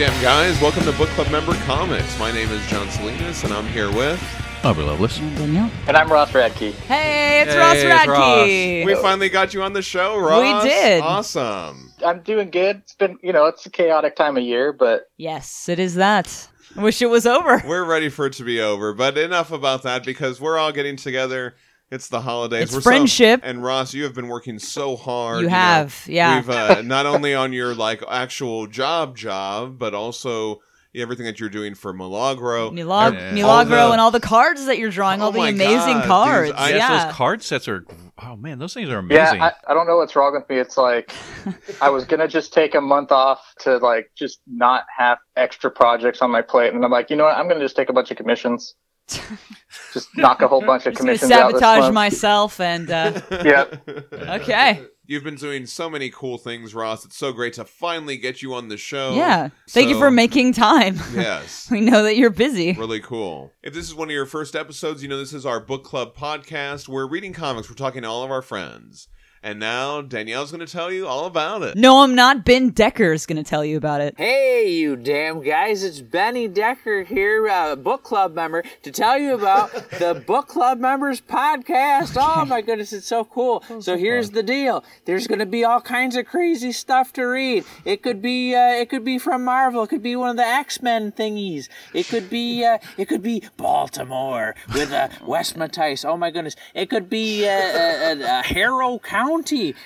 Hey, damn guys, welcome to Book Club Member Comics. My name is John Salinas, and I'm here with. Aubrey Lovelace. Danielle. And I'm Ross Radke. Hey, it's Hey, Ross it's Radke. We finally got you on the show, Ross. We did. Awesome. I'm doing good. It's been, you know, it's a chaotic time of year, but Yes, it is that. I wish it was over. We're ready for it to be over, but enough about that because we're all getting together. It's the holidays. It's We're so- friendship. and Ross, you have been working so hard. You know, have, yeah. We've uh, not only on your like actual job job, but also everything that you're doing for Milagro. Milag- Yeah. Milagro All the- and all the cards that you're drawing, Oh all the amazing God, cards. dude, I- yes, yeah. those card sets are. Oh man, those things are yeah, amazing. I, I don't know what's wrong with me. It's like I was gonna just take a month off to like just not have extra projects on my plate, and I'm like, you know what? I'm gonna just take a bunch of commissions, just knock a whole bunch of I'm just gonna commissions out sabotage myself and uh, Yep. okay. You've been doing so many cool things, Ross. It's so great to finally get you on the show. Yeah. Thank you for making time. Yes. we know that you're busy. Really cool. If this is one of your first episodes, you know this is our book club podcast. We're reading comics, we're talking to all of our friends. And now Danielle's going to tell you all about it. No, I'm not. Ben Decker is going to tell you about it. Hey, you damn guys, it's Benny Decker here, uh, book club member, to tell you about the Book Club Members podcast. Oh my goodness, it's so cool. So here's the deal. There's gonna be all kinds of crazy stuff to read. It could be, uh, it could be from Marvel. It could be one of the X-Men thingies. It could be, uh, it could be Baltimore with, uh, Wes Matthijs. Oh my goodness. It could be, uh, uh, uh, Harrow County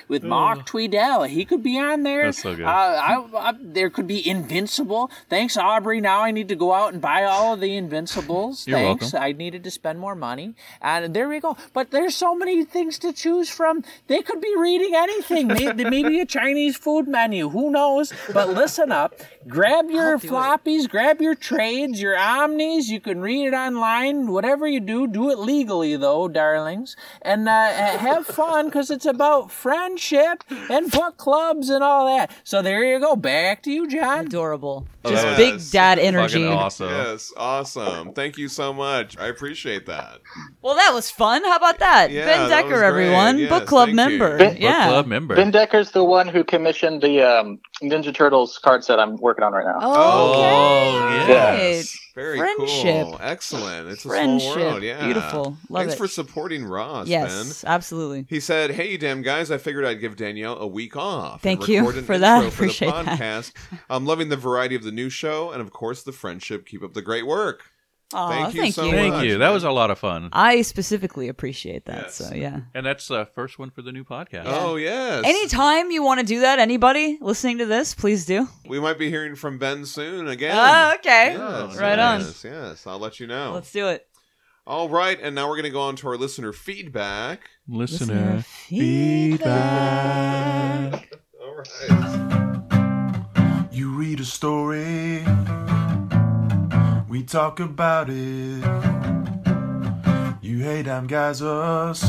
with Mark Tweedale. He could be on there. That's so good. Uh, I, I, there could be Invincible. Thanks, Aubrey. Now I need to go out and buy all of the Invincibles. You're Thanks. welcome. I needed to spend more money. And there we go. But there's so many things to choose from. They could be reading anything. Maybe, maybe a Chinese food menu. Who knows? But listen up. Grab your floppies, grab your trades, your omnis. You can read it online. Whatever you do, do it legally, though, darlings. And uh, have fun because it's about friendship and book clubs and all that. So there you go. Back to you, John. Adorable. Oh, Just yes. big dad energy. Fucking awesome. Yes, awesome. Thank you so much. I appreciate that. Well, that was fun. How about that? Yeah, ben Decker, was great. everyone. Yes, Book club member. Ben- Book yeah. club member. Ben Decker's the one who commissioned the um, Ninja Turtles card set I'm working on right now. Okay. yes. Right. Very Friendship. cool. Excellent. It's a Friendship. small world. Yeah. Beautiful. Love Thanks it. for supporting Ross, Yes, Ben. absolutely. He said, "Hey, you damn guys! I figured I'd give Danielle a week off. Thank you for that. For the Appreciate that. podcast. I'm loving the variety of the new show, and of course, the friendship. Keep up the great work. Aw, Thank you thank so you. much. Thank you. That was a lot of fun. I specifically appreciate that. Yes. So yeah. And that's the first one for the new podcast. Oh yes. Anytime you want to do that, anybody listening to this, please do. we might be hearing from Ben soon again. Oh, okay. Yes, right on. yes, Yes, I'll let you know. Let's do it. All right, and now we're going to go on to our listener feedback. Listener, feedback. All right. You read a story, we talk about it. You hey damn guys us,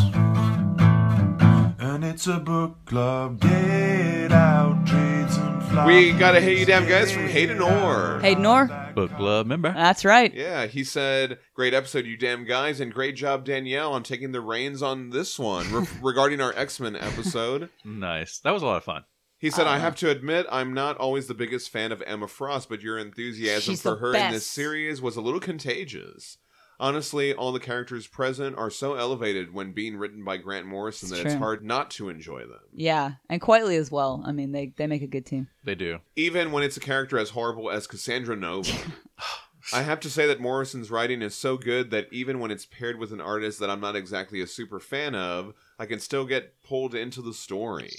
and it's a book club. Get out, trades and fly. We gotta hate you damn guys from Hayden Orr. Hayden Orr. Book club member. That's right. Yeah, he said, "Great episode, you damn guys, and great job, Danielle, on taking the reins on this one re- regarding our X Men episode." Nice. That was a lot of fun. He said, Uh. "I have to admit, I'm not always the biggest fan of Emma Frost, but your enthusiasm for the her in this series was a little contagious." Honestly, all the characters present are so elevated when being written by Grant Morrison It's that it's hard not to enjoy them. Yeah, and Quitely as well. I mean, they they make a good team. They do. even when it's a character as horrible as Cassandra Nova. I have to say that Morrison's writing is so good that even when it's paired with an artist that I'm not exactly a super fan of, I can still get pulled into the story.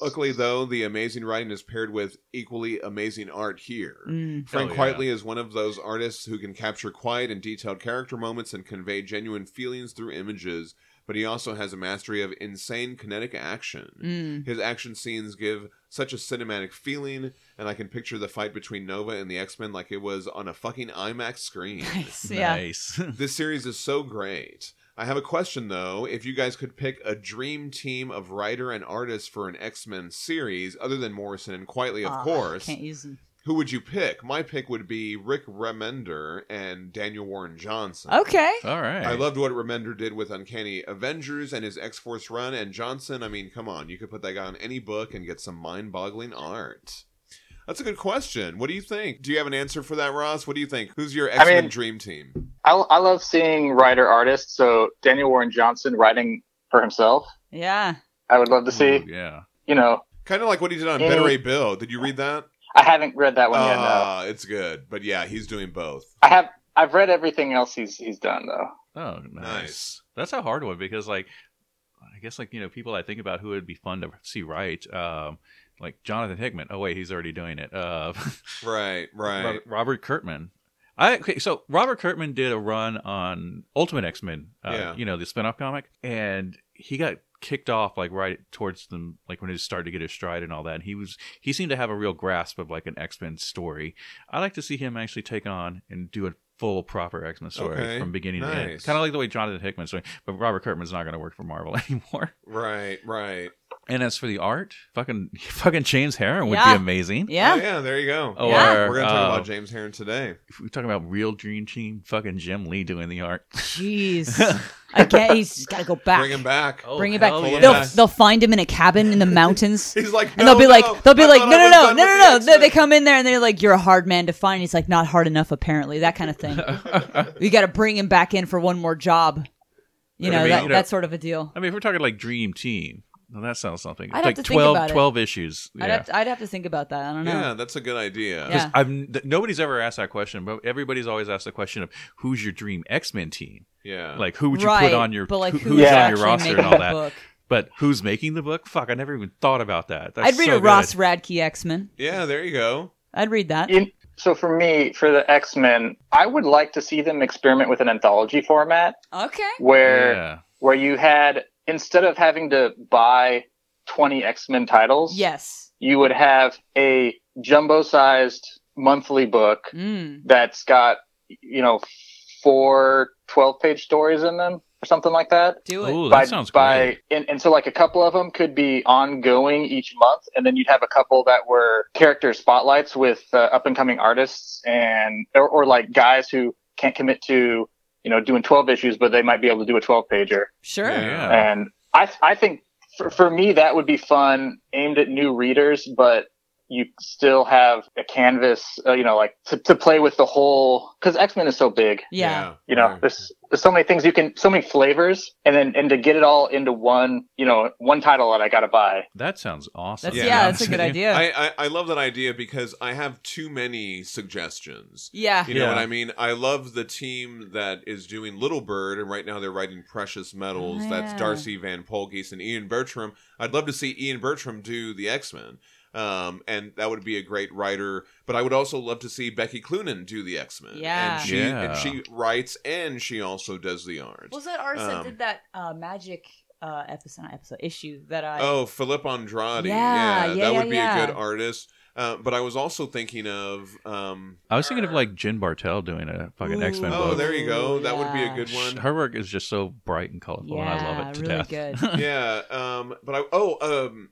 Luckily, though, the amazing writing is paired with equally amazing art here. Mm. Frank Hell yeah. Quitely is one of those artists who can capture quiet and detailed character moments and convey genuine feelings through images, but he also has a mastery of insane kinetic action. Mm. His action scenes give such a cinematic feeling, and I can picture the fight between Nova and the X Men like it was on a fucking IMAX screen. Nice. Yeah. Nice. this series is so great. I have a question though. If you guys could pick a dream team of writer and artist for an X Men series, other than Morrison and Quitely, of ah, Aw, course, Can't use them. who would you pick? My pick would be Rick Remender and Daniel Warren Johnson. Okay. All right. I loved what Remender did with Uncanny Avengers and his X Force run. And Johnson, I mean, come on, you could put that guy on any book and get some mind boggling art. That's a good question. What do you think? Do you have an answer for that, Ross? What do you think? Who's your I X Men mean- dream team? I, I love seeing writer artists. So Daniel Warren Johnson writing for himself. Yeah. I would love to see. Ooh, yeah. You know, Kind of like what he did on Yeah. Beta Ray Bill. Did you read that? I haven't read that one yet. No, Ah, it's good. But yeah, he's doing both. I have. I've read everything else he's he's done though. Oh, nice. Nice. That's a hard one because, like, I guess, like, you know, people I think about who would be fun to see write, um, like Jonathan Hickman. Oh, wait, he's already doing it. Uh, Right, right. Robert, Robert Kirkman. I okay, so Robert Kirkman did a run on Ultimate X Men, uh, Yeah. you know, the spin-off comic, and he got kicked off like right towards them, like when he started to get his stride and all that. And he was he seemed to have a real grasp of like an X Men story. I like to see him actually take on and do a full proper X Men story Okay, from beginning to end, nice. kind of like the way Jonathan Hickman's doing. But Robert Kirkman's not going to work for Marvel anymore. Right, right. And as for the art, fucking fucking James Harren would Yeah. be amazing. Yeah. Oh, yeah, there you go. Or Yeah. We're going to talk uh, about James Harren today. if we're talking about real dream team, fucking Jim Lee doing the art. Jeez. Again, he's got to go back. Bring him back. Oh, Bring it back. hell yeah. They'll they'll find him in a cabin in the mountains. He's like, And they'll "No, be no, like, they'll be I like, thought no, I no, was no, done no, with no, the no. They, X-Men." come in there and they're like, you're a hard man to find. He's like, not hard enough, apparently. That kind of thing. you got to bring him back in for one more job. You But I know, mean, that, you know- that sort of a deal. I mean, if we're talking like Dream Team, well, that sounds something. I'd It's have like to think 12, about it. 12 issues. I'd, Yeah. have to, I'd have to think about that. I don't know. Yeah, that's a good idea. Yeah. I've th- nobody's ever asked that question, but everybody's always asked the question of who's your dream X Men team? Yeah. Like who would you right, put on your but like who- who's who's Yeah. on your actually roster making and all the that? book? But who's making the book? Fuck, I never even thought about that. That's I'd read so a Ross. Radke X Men. yeah, there you go. I'd read that. In, so for me, for the X Men, I would like to see them experiment with an anthology format Okay. where Yeah. where you had instead of having to buy twenty X Men titles, Yes. you would have a jumbo sized monthly book Mm. that's got you know four 12 page stories in them or something like that. Do it. Ooh, that by, sounds by, great. And, and so like a couple of them could be ongoing each month, and then you'd have a couple that were character spotlights with uh, up and coming artists and or, or like guys who can't commit to you know doing 12 issues, but they might be able to do a 12 pager. Sure. Yeah. Yeah. And I I think for, for me that would be fun, aimed at new readers, but you still have a canvas, uh, you know, like to, to play with the whole because X Men is so big. Yeah. You know, right. there's there's so many things you can, so many flavors, and then and to get it all into one, you know, one title that I got to buy. That sounds awesome. That's Yeah. yeah. That's a good idea. I, I I love that idea because I have too many suggestions. yeah. You know Yeah. what I mean? I love the team that is doing Little Bird, and right now they're writing Precious Metals. Oh, That's yeah. Darcy Van Poelgeest and Ian Bertram. I'd love to see Ian Bertram do the X Men. Um, and that would be a great writer. But I would also love to see Becky Cloonan do the X Men. Yeah. and she Yeah. and she writes and she also does the art. Was that artist that Um, did that uh, magic uh, episode not episode issue that I? Oh, Philip Andrade. Yeah, Yeah, yeah, that yeah, would be yeah. a good artist. Uh, but I was also thinking of. Um, I was thinking of like Jen Bartel doing a fucking X Men Ooh. oh, book. there you go. That would be a good one. Her work is just so bright and colorful, and I love it to really death. good. yeah. Um, but I. Oh, um,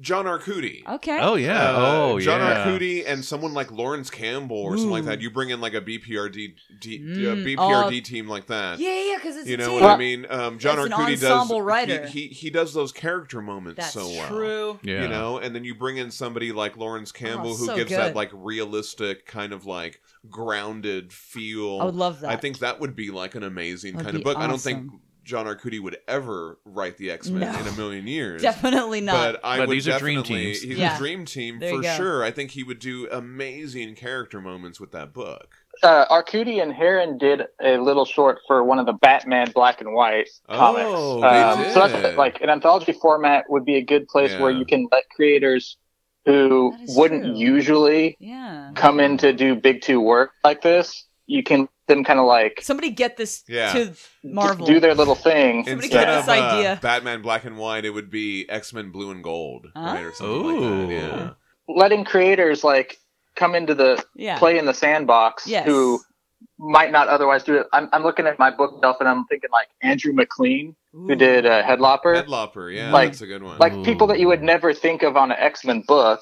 John Arcudi. Okay. oh yeah. Uh, oh John yeah. Arcudi and someone like Laurence Campbell or something like that. You bring in like a BPRD D, Mm, uh, BPRD oh. team like that. Yeah, yeah, because it's You a know team. what I mean? Um, John It's an Arcudi does. ensemble writer. He, he he does those character moments That's so well. true. Yeah. You know, and then you bring in somebody like Laurence Campbell who Oh, so gives good. that like realistic kind of like grounded feel. I would love that. I think that would be like an amazing That'd kind of be book. I don't think awesome. John Arcudi would ever write the X Men No. in a million years. definitely not. But I But would these are dream definitely. teams. He's Yeah. a dream team There for sure. I think he would do amazing character moments with that book. Uh, Arcudi and Harren did a little short for one of the Batman Black and White comics. Oh, they Um, So did. that's like an anthology format would be a good place where you can let creators who wouldn't true. usually yeah. come in to do big two work like this. You can them kind of like Somebody get this Yeah. to Marvel. do their little thing. Somebody Instead get of this idea. Uh, Batman Black and White, it would be X Men Blue and Gold, right, or something like that. Yeah. letting creators like come into the yeah. play in the sandbox Yes. who might not otherwise do it. I'm, I'm looking at my bookshelf and I'm thinking like Andrew MacLean, who did uh, Headlopper. Headlopper, yeah, Like- that's a good one. like Ooh. people that you would never think of on an X Men book,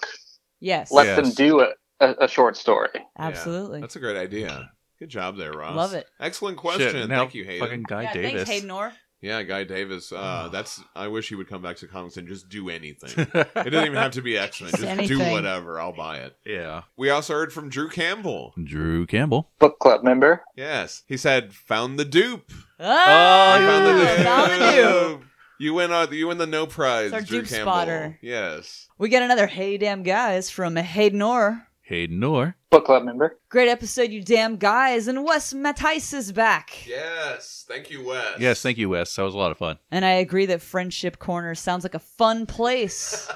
Yes. let Yes. them do a, a, a short story. Absolutely. That's a great idea. Good job there, Ross. Love it. Excellent question. Shit, now Thank you, Hayden. Fucking Guy yeah, Davis. thanks, Hayden Orr. Yeah, Guy Davis. Uh, that's. I wish he would come back to comics and just do anything. it doesn't even have to be X Men. Just Just do whatever. I'll buy it. yeah. We also heard from Drew Campbell. Drew Campbell. Book club member. Yes, he said, "Found the dupe. Oh, I found the dupe. found the dupe. You win. Uh, you win the no prize. It's our Drew dupe Campbell. spotter. Yes. We get another Hey Damn Guys from Hayden Orr. Hayden Orr. Book club member. Great episode, you damn guys. And Wes Matthijs is back. Yes. Thank you, Wes. Yes, thank you, Wes. That was a lot of fun. And I agree that Friendship Corner sounds like a fun place.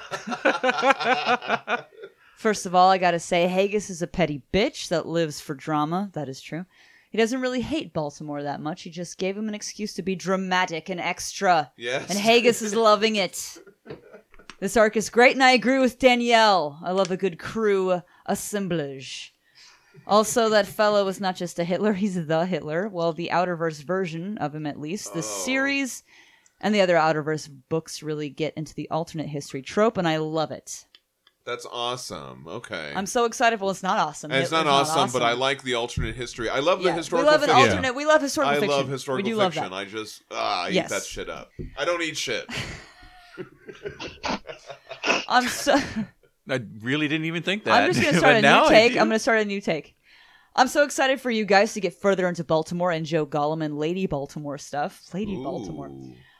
First of all, I gotta say, Haggis is a petty bitch that lives for drama. That is true. He doesn't really hate Baltimore that much. He just gave him an excuse to be dramatic and extra. yes. And Haggis is loving it. This arc is great, and I agree with Danielle. I love a good crew assemblage. Also, that fellow is not just a Hitler, he's the Hitler. Well, the Outerverse version of him, at least. The Oh. series and the other Outerverse books really get into the alternate history trope, and I love it. That's awesome. Okay. I'm so excited. Well, it's not awesome. It's Hitler's not awesome, but I like the alternate history. I love the Yeah, historical we love an fiction. alternate. We love historical I fiction. love historical we do love fiction. that. I just ah, I Yes. eat that shit up. I don't eat shit. I'm so. I really didn't even think that. I'm just gonna start a new take. I'm gonna start a new take. I'm so excited for you guys to get further into Baltimore and Joe Golem and Lady Baltimore stuff. Lady Baltimore.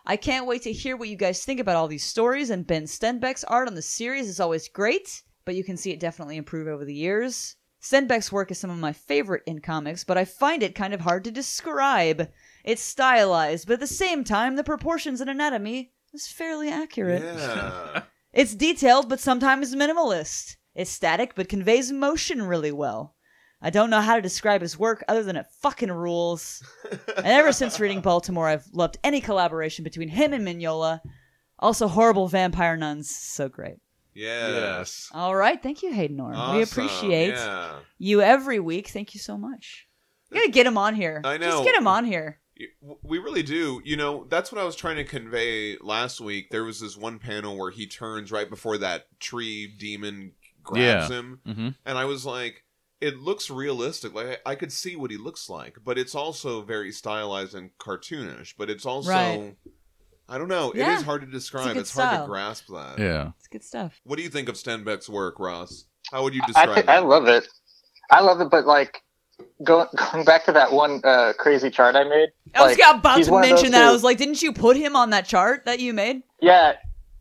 I can't wait to hear what you guys think about all these stories. And Ben Stenbeck's art on the series is always great, but you can see it definitely improve over the years. Stenbeck's work is some of my favorite in comics, but I find it kind of hard to describe. It's stylized, but at the same time, the proportions and anatomy is fairly accurate. Yeah. It's detailed, but sometimes minimalist. It's static, but conveys emotion really well. I don't know how to describe his work other than it fucking rules. and ever since reading Baltimore, I've loved any collaboration between him and Mignola. Also, horrible vampire nuns, so great. yes. All right, thank you, Hayden Orr. we appreciate Yeah. you every week. Thank you so much. You gotta get him on here. I know. Just get him on here. We really do. You know, that's what I was trying to convey last week. There was this one panel where he turns right before that tree demon grabs Yeah. him. hmm And I was like, it looks realistic. Like I I could see what he looks like, but it's also very stylized and cartoonish. But it's also, Right. I don't know. Yeah. It is hard to describe. good It's, hard to grasp that. Yeah. It's good stuff. What do you think of Stenbeck's work, Ross? How would you I describe it? I love it. I love it, but like going going back to that one uh, crazy chart I made. I was like, about to one of those mention that. I was like, didn't you put him on that chart that you made? Yeah,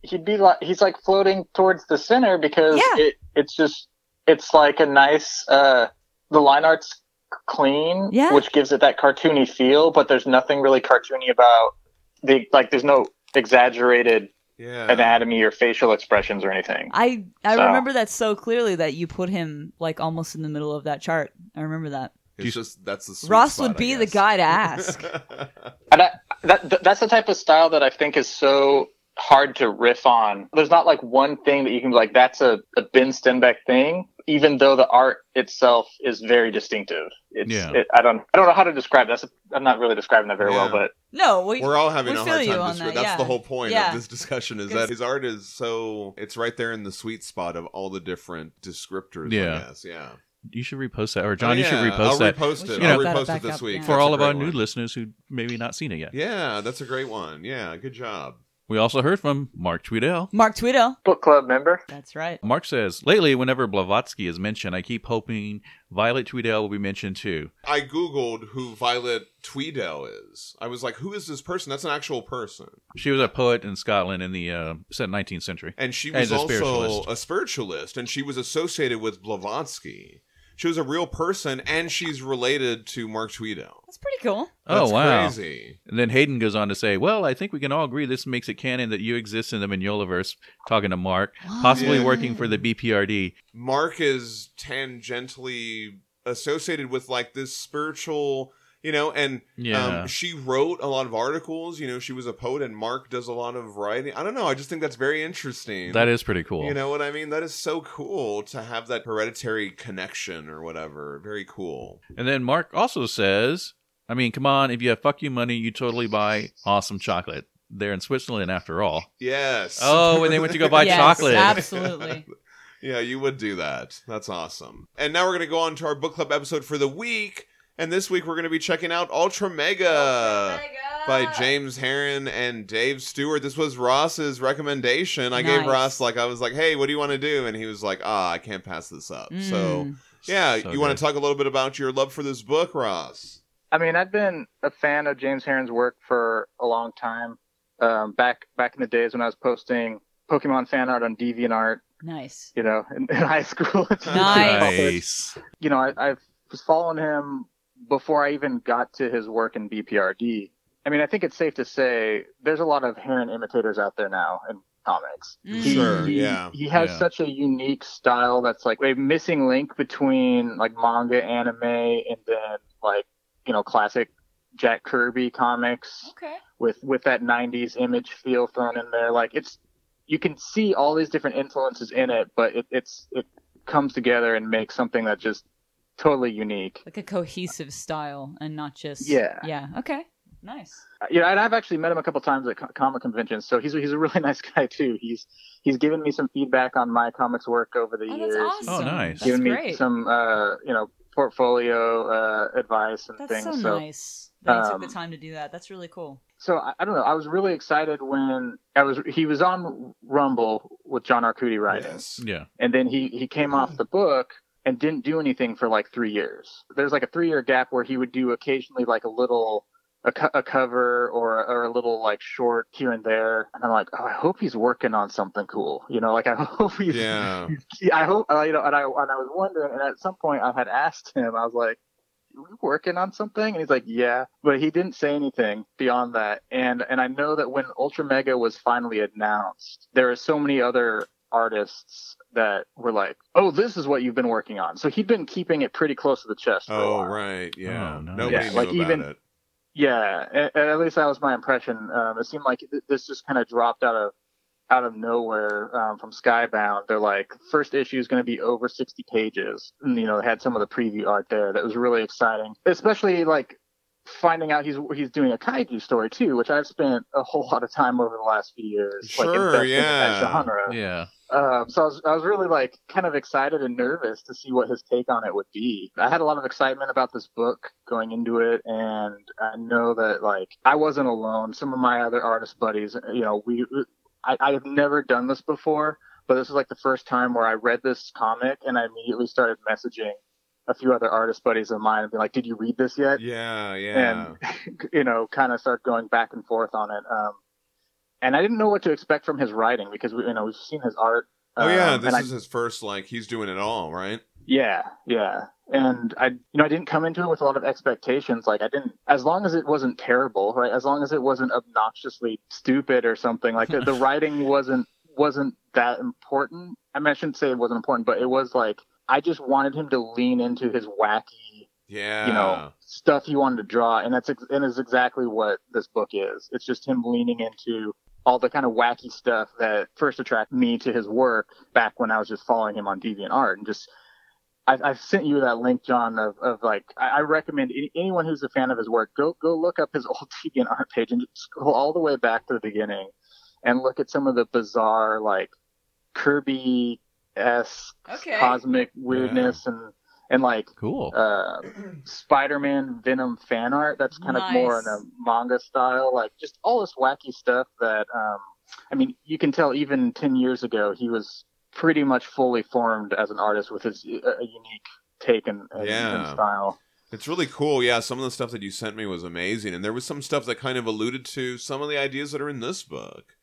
he'd be like he's like floating towards the center because Yeah. it, it's just it's like a nice uh the line art's clean, Yeah. which gives it that cartoony feel, but there's nothing really cartoony about the like there's no exaggerated yeah. anatomy or facial expressions or anything. I I So- remember that so clearly that you put him like almost in the middle of that chart. I remember that. It's just that's the sweet Ross spot, would be the guy to ask. And I, that that's the type of style that I think is so hard to riff on. There's not like one thing that you can be like that's a, a Ben Stenbeck thing, even though the art itself is very distinctive. It's, Yeah. it, I don't I don't know how to describe that. That's I'm not really describing that very well, but No, we, We're all having we a hard time. on Discri- that, that's the whole point Yeah. of this discussion is that his art is so it's right there in the sweet spot of all the different descriptors. Yeah. I guess. yeah. You should repost that, or oh, John, Oh, you should yeah, repost I'll that repost We it. should I'll repost it this up, week yeah. for That's all of our great new listeners who maybe not seen it yet. Yeah, that's a great one. Yeah, good job. We also heard from Mark Tweedale. Mark Tweedale. book club member. That's right. Mark says, lately, whenever Blavatsky is mentioned, I keep hoping Violet Tweedale will be mentioned too. I googled who Violet Tweedale is. I was like, who is this person? That's an actual person. She was a poet in Scotland in the uh, 19th century. And she And was a also spiritualist. a spiritualist, and she was associated with Blavatsky. She was a real person, and she's related to Mark Tweedale. That's pretty cool. Oh, wow. crazy. And then Hayden goes on to say, Well, I think we can all agree this makes it canon that you exist in the Mignolaverse, talking to Mark, possibly Yeah. working for the BPRD. Mark is tangentially associated with like this spiritual, you know, and Yeah. um, she wrote a lot of articles. You know, she was a poet, and Mark does a lot of writing. I don't know. I just think that's very interesting. That is pretty cool. You know what I mean? That is so cool to have that hereditary connection or whatever. Very cool. And then Mark also says, I mean, come on, if you have fuck you money, you totally buy awesome chocolate. They're in Switzerland after all. Yes. Oh, when they went to go buy yes, chocolate. Absolutely. Yeah, you would do that. That's awesome. And now we're going to go on to our book club episode for the week. And this week we're going to be checking out Ultra Mega. by Ah. James Harren and Dave Stewart. This was Ross's recommendation. I gave Ross like I was like, "Hey, what do you want to do?" And he was like, "Ah, I can't pass this up." So Mm. yeah, So you want to talk a little bit about your love for this book, Ross? I mean, I've been a fan of James Harren's work for a long time. Um, back back in the days when I was posting Pokemon fan art on DeviantArt, nice. you know, in, in high school. Nice. Nice. You know, I, I was following him before I even got to his work in BPRD. I mean, I think it's safe to say there's a lot of Harren imitators out there now in comics. Mm. He- Sure, he, yeah. He has Yeah. such a unique style that's like a missing link between like manga, anime, and then like you know classic Jack Kirby comics Okay. with with that 90s image feel thrown in there. Like it's you can see all these different influences in it, but it, it's it comes together and makes something that just totally unique. Like a cohesive style and not just. Yeah. Yeah. Okay. Nice. Uh, Yeah, and I've actually met him a couple times at comic conventions, so he's he's a really nice guy too. He's he's given me some feedback on my comics work over the Oh, years. that's awesome. Oh, nice. That's given me great. some uh, you know portfolio uh, advice and That's things. so, nice that you took the um, time to do that. That's really cool. so I, I don't know. I was really excited when I was he was on Rumble with John Arcudi writing, Yes. Yeah. and then he he came off the book and didn't do anything for like three years. There's like a three year gap where he would do occasionally like a little. A, co- a cover or or a little like short here and there, and I'm like, oh, I hope he's working on something cool, you know, like I hope he's, Yeah. Yeah, I hope uh, you know, and I and I was wondering, and at some point I had asked him, I was like, "Are we working on something?" And he's like, "Yeah," but he didn't say anything beyond that. And and I know that when Ultra Mega was finally announced, there are so many other artists that were like, "Oh, this is what you've been working on." So he'd been keeping it pretty close to the chest. For a Oh while. right, yeah. Oh, nice. Nobody Yeah, knew like, about even- it. Yeah, at, at least that was my impression. Um, it seemed like th- this just kind of dropped out of out of nowhere um, from Skybound. They're like, first issue is going to be over 60 pages. And, you know, they had some of the preview art there that was really exciting, especially like finding out he's he's doing a kaiju story too, which I've spent a whole lot of time over the last few years. Sure, in yeah. genre. Yeah. Um, so I was, I was really like kind of excited and nervous to see what his take on it would be. I had a lot of excitement about this book going into it, and I know that like I wasn't alone. Some of my other artist buddies, you know, we I, I have never done this before, but this is like the first time where I read this comic and I immediately started messaging a few other artist buddies of mine and be like, "Did you read this yet?" Yeah, yeah. and you know, kind of start going back and forth on it. Um, and I didn't know what to expect from his writing because we, you know, we've seen his art. oh yeah, um, this and I- is his first like he's doing it all, right? yeah, yeah. And I, you know, I didn't come into it with a lot of expectations. Like I didn't, as long as it wasn't terrible, right? As long as it wasn't obnoxiously stupid or something. Like the, the writing wasn't wasn't that important. I mean, I shouldn't say it wasn't important, but it was like I just wanted him to lean into his wacky Yeah. you know stuff he wanted to draw and that's ex- and is exactly what this book is it's just him leaning into all the kind of wacky stuff that first attracted me to his work back when i was just following him on deviantart and just I've, I've sent you that link, John, of, of like I, I recommend any, anyone who's a fan of his work go go look up his old DeviantArt page and scroll all the way back to the beginning and look at some of the bizarre like Kirby esque Okay. cosmic weirdness and and like Cool. uh, Spider-Man Venom fan art that's kind of more in a manga style, like just all this wacky stuff that um, I mean, you can tell even 10 years ago he was pretty much fully formed as an artist with his uh, a unique take and, and, Yeah. and style. It's really cool. Yeah, some of the stuff that you sent me was amazing, and there was some stuff that kind of alluded to some of the ideas that are in this book.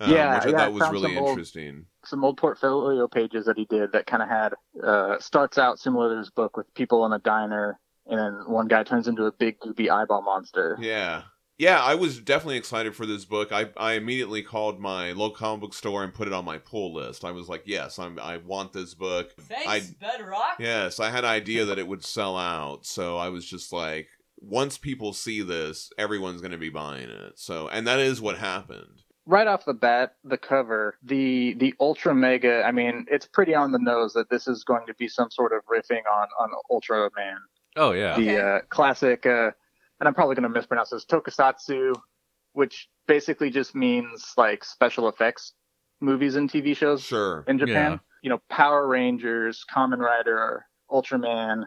Um, Yeah, which I yeah, thought was found really some old- interesting. Some old portfolio pages that he did that kind of had uh, starts out similar to his book with people in a diner, and then one guy turns into a big goopy eyeball monster. Yeah. Yeah, I was definitely excited for this book. I, I immediately called my local comic book store and put it on my pull list. I was like, yes, I'm, I want this book. Thanks, I, Bedrock. yes, I had an idea that it would sell out. So I was just like, once people see this, everyone's going to be buying it. So, and that is what happened. Right off the bat, the cover, the the Ultra Mega. I mean, it's pretty on the nose that this is going to be some sort of riffing on on Ultraman, Oh yeah. the uh, classic. Uh, and I'm probably going to mispronounce this Tokusatsu, which basically just means like special effects movies and TV shows Sure. in Japan. Yeah. You know, Power Rangers, Kamen Rider, Ultraman,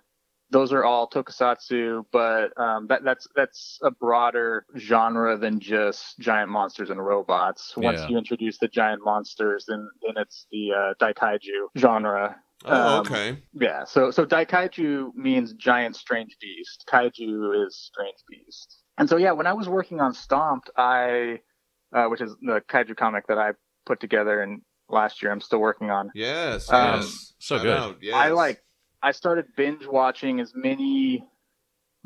those are all tokusatsu, but um, that, that's that's a broader genre than just giant monsters and robots. Once Yeah. you introduce the giant monsters, then then it's the uh, daikaiju genre. Oh, Um, okay. Yeah, so so daikaiju means giant strange beast. Kaiju is strange beast. And so yeah, when I was working on Stomped, I uh, which is the kaiju comic that I put together and last year I'm still working on. Yes. Um, yes. so Shout good. out, Yes. I like I started binge watching as many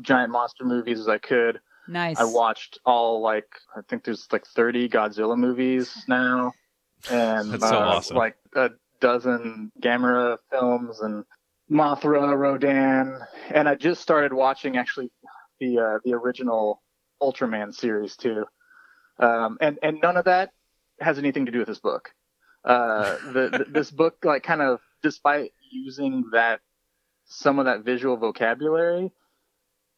giant monster movies as I could. Nice. I watched all like I think there's like 30 Godzilla movies now, and That's so uh, awesome. like a dozen Gamera films and Mothra, Rodan, and I just started watching actually the uh, the original Ultraman series too, um, and and none of that has anything to do with this book. Uh, the, the this book like kind of despite using that some of that visual vocabulary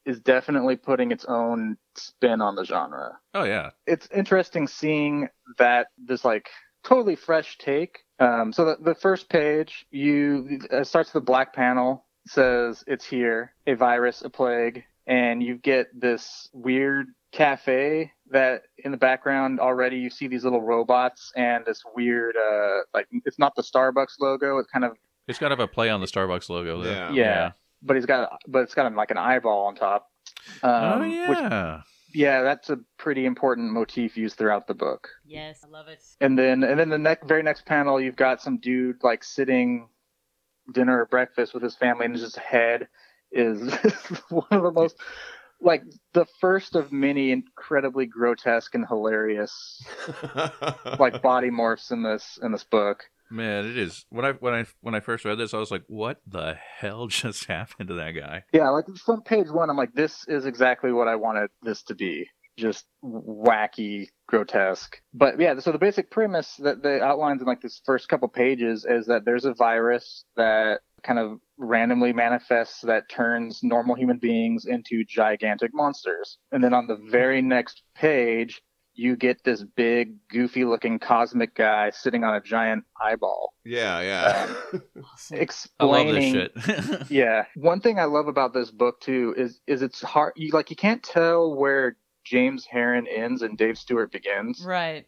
is definitely putting its own spin on the genre. Oh yeah. It's interesting seeing that this like totally fresh take. Um, so the, the first page, you it starts with a black panel, says it's here, a virus, a plague, and you get this weird cafe that in the background already you see these little robots and this weird uh like it's not the Starbucks logo, it's kind of It's got to have a play on the Starbucks logo. There. Yeah. yeah, but he's got but it's got like an eyeball on top. Um, oh which- yeah. yeah, that's a pretty important motif used throughout the book. yes, I love it. And then and then the next very next panel you've got some dude like sitting dinner or breakfast with his family and his head is one of the most like the first of many incredibly grotesque and hilarious like body morphs in this in this book. Man, it is. When I when I when I first read this, I was like, "What the hell just happened to that guy?" Yeah, like from page one, I'm like, this is exactly what I wanted this to be. Just wacky, grotesque. But yeah, so the basic premise that they outlines in like this first couple pages is that there's a virus that kind of randomly manifests that turns normal human beings into gigantic monsters. And then on the very next page, you get this big, goofy looking cosmic guy sitting on a giant eyeball. yeah, yeah. Um, awesome. I love Explaining this shit. yeah. One thing I love about this book too is is it's hard you like you can't tell where James Harren ends and Dave Stewart begins. Right.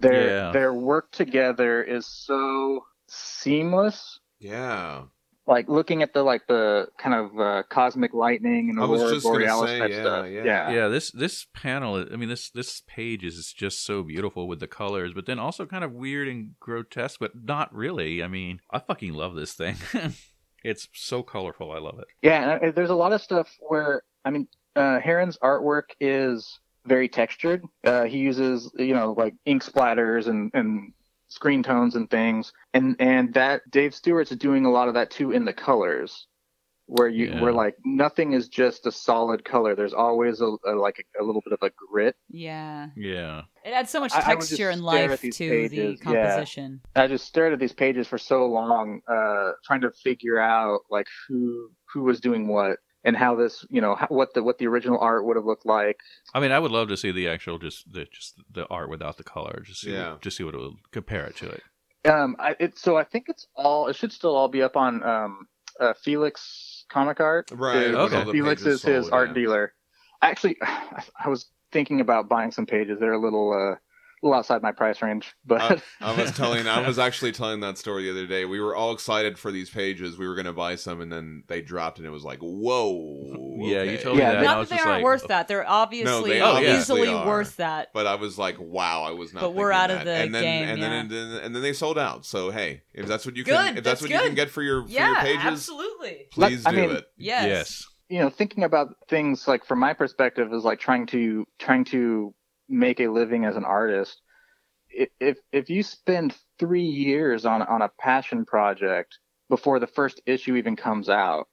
Their Yeah. their work together is so seamless. yeah. Like looking at the like the kind of uh, cosmic lightning and I was aurora borealis say, type yeah, stuff. yeah. yeah, yeah. this this panel. I mean, this this page is just so beautiful with the colors, but then also kind of weird and grotesque, but not really. I mean, I fucking love this thing. it's so colorful. I love it. Yeah, uh, there's a lot of stuff where I mean, uh, Harren's artwork is very textured. Uh, he uses you know like ink splatters and and screen tones and things, and and that Dave Stewart's doing a lot of that too in the colors, where you Yeah. where like nothing is just a solid color. There's always a, a like a, a little bit of a grit. Yeah. Yeah. It adds so much I- I texture and life to pages, the yeah. composition. I just stared at these pages for so long, uh, trying to figure out like who who was doing what and how this you know how, what the what the original art would have looked like. I mean, I would love to see the actual just the just the art without the color. Just see, Yeah. just see what it would compare it to it. Um, I, it, so I think it's all. It should still all be up on um, uh, Felix Comic Art. Right, Is- with all the Felix pages is his sold, art yeah. dealer. Actually, I, I was thinking about buying some pages. They're a little, uh, little outside my price range, but I, I was telling, I was actually telling that story the other day. We were all excited for these pages. We were going to buy some, and then they dropped, and it was like, whoa. Yeah, you okay. told me that. and Not that they aren't like, worth oh. that. They're obviously they obviously easily are. worth that. But I was like, wow, I was not. But we're thinking out of the and then, game, And then, yeah. and then, and then they sold out. So hey, if that's what you Good, can, if that's, that's what you can get for your for Yeah, your pages, absolutely. please I do mean, it. Yes. Yes. you know, thinking about things like from my perspective is like trying to trying to make a living as an artist. If if you spend three years on on a passion project before the first issue even comes out,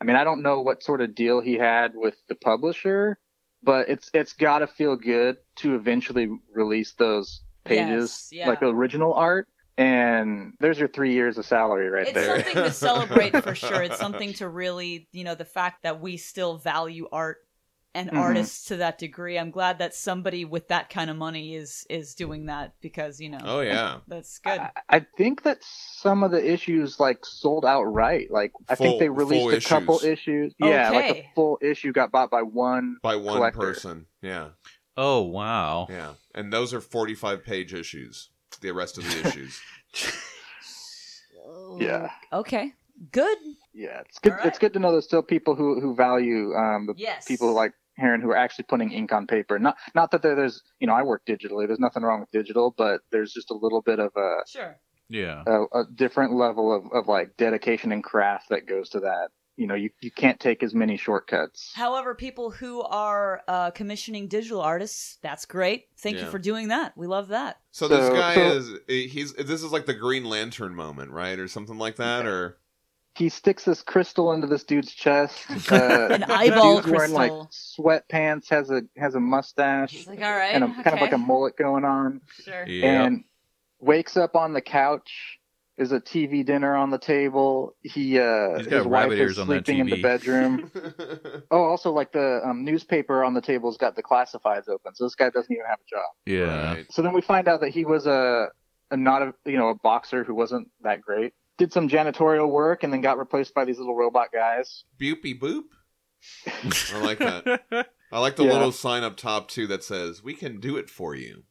I mean, I don't know what sort of deal he had with the publisher, but it's it's got to feel good to eventually release those pages, Yes, yeah. like original art. And there's your three years of salary right It's there. It's something to celebrate for sure. It's something to really, you know, the fact that we still value art and Mhm. artists to that degree. I'm glad that somebody with that kind of money is is doing that because you know Oh yeah. that's good. I, I think that some of the issues like sold outright. Like I think they released a couple issues. issues. Yeah, like Okay. a full issue got bought by one. By one Collector. person. Yeah. Oh wow. Yeah. And those are 45 page issues. The rest of the issues. Yeah. Okay. Good. Yeah, it's good. All right. It's good to know there's still people who who value um, the Yes. people like Harren who are actually putting ink on paper. Not not that there, there's you know I work digitally. There's nothing wrong with digital, but there's just a little bit of a Sure. Yeah. a, a different level of, of like dedication and craft that goes to that. You know, you, you can't take as many shortcuts. However, people who are uh, commissioning digital artists, that's great. Thank you for doing that. We love that. So this guy so- is he's this is like the Green Lantern moment, right, or something like that, or He sticks this crystal into this dude's chest. Uh, An eyeball dude's wearing like sweatpants, has a has a mustache, He's like, all right, and a, okay. kind of like a mullet going on. Sure. Yeah. and wakes up on the couch. There's a TV dinner on the table. He uh, He's got his wife rabbit is on that sleeping in the TV. bedroom. oh, also like the um, newspaper on the table's got the classifieds open, so this guy doesn't even have a job. Yeah. Right. So then we find out that he was a, a not a you know a boxer who wasn't that great. Did some janitorial work and then got replaced by these little robot guys. Boopy boop. I like that. I like the Yeah. little sign up top too that says "We can do it for you."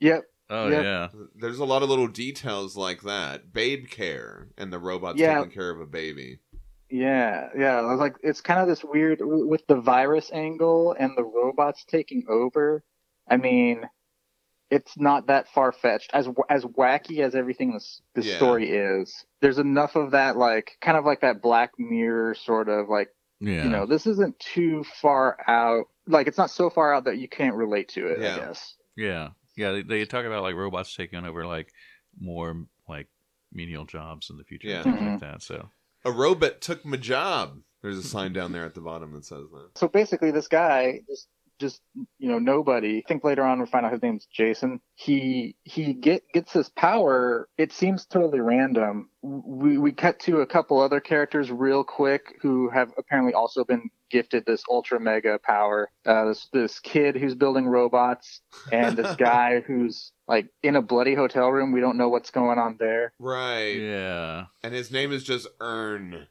Yep. oh Yep. yeah. There's a lot of little details like that. Babe care and the robot's Yeah. taking care of a baby. Yeah, yeah. I was like, it's kind of this weird with the virus angle and the robots taking over. I mean, it's not that far fetched. As as wacky as everything this this Yeah. story is, there's enough of that, like kind of like that Black Mirror sort of like Yeah. you know, this isn't too far out. Like it's not so far out that you can't relate to it. Yeah. I guess. Yeah, yeah. They, they talk about like robots taking over like more like menial jobs in the future Yeah. and things Mhm. like that. So A robot took my job. There's a sign down there at the bottom that says that. So basically, this guy just just you know nobody. I think later on we find out his name's Jason. He he get gets this power. It seems totally random. We we cut to a couple other characters real quick who have apparently also been gifted this ultra mega power. Uh, this this kid who's building robots and this guy who's like in a bloody hotel room. We don't know what's going on there. Right. yeah, And his name is just Ern.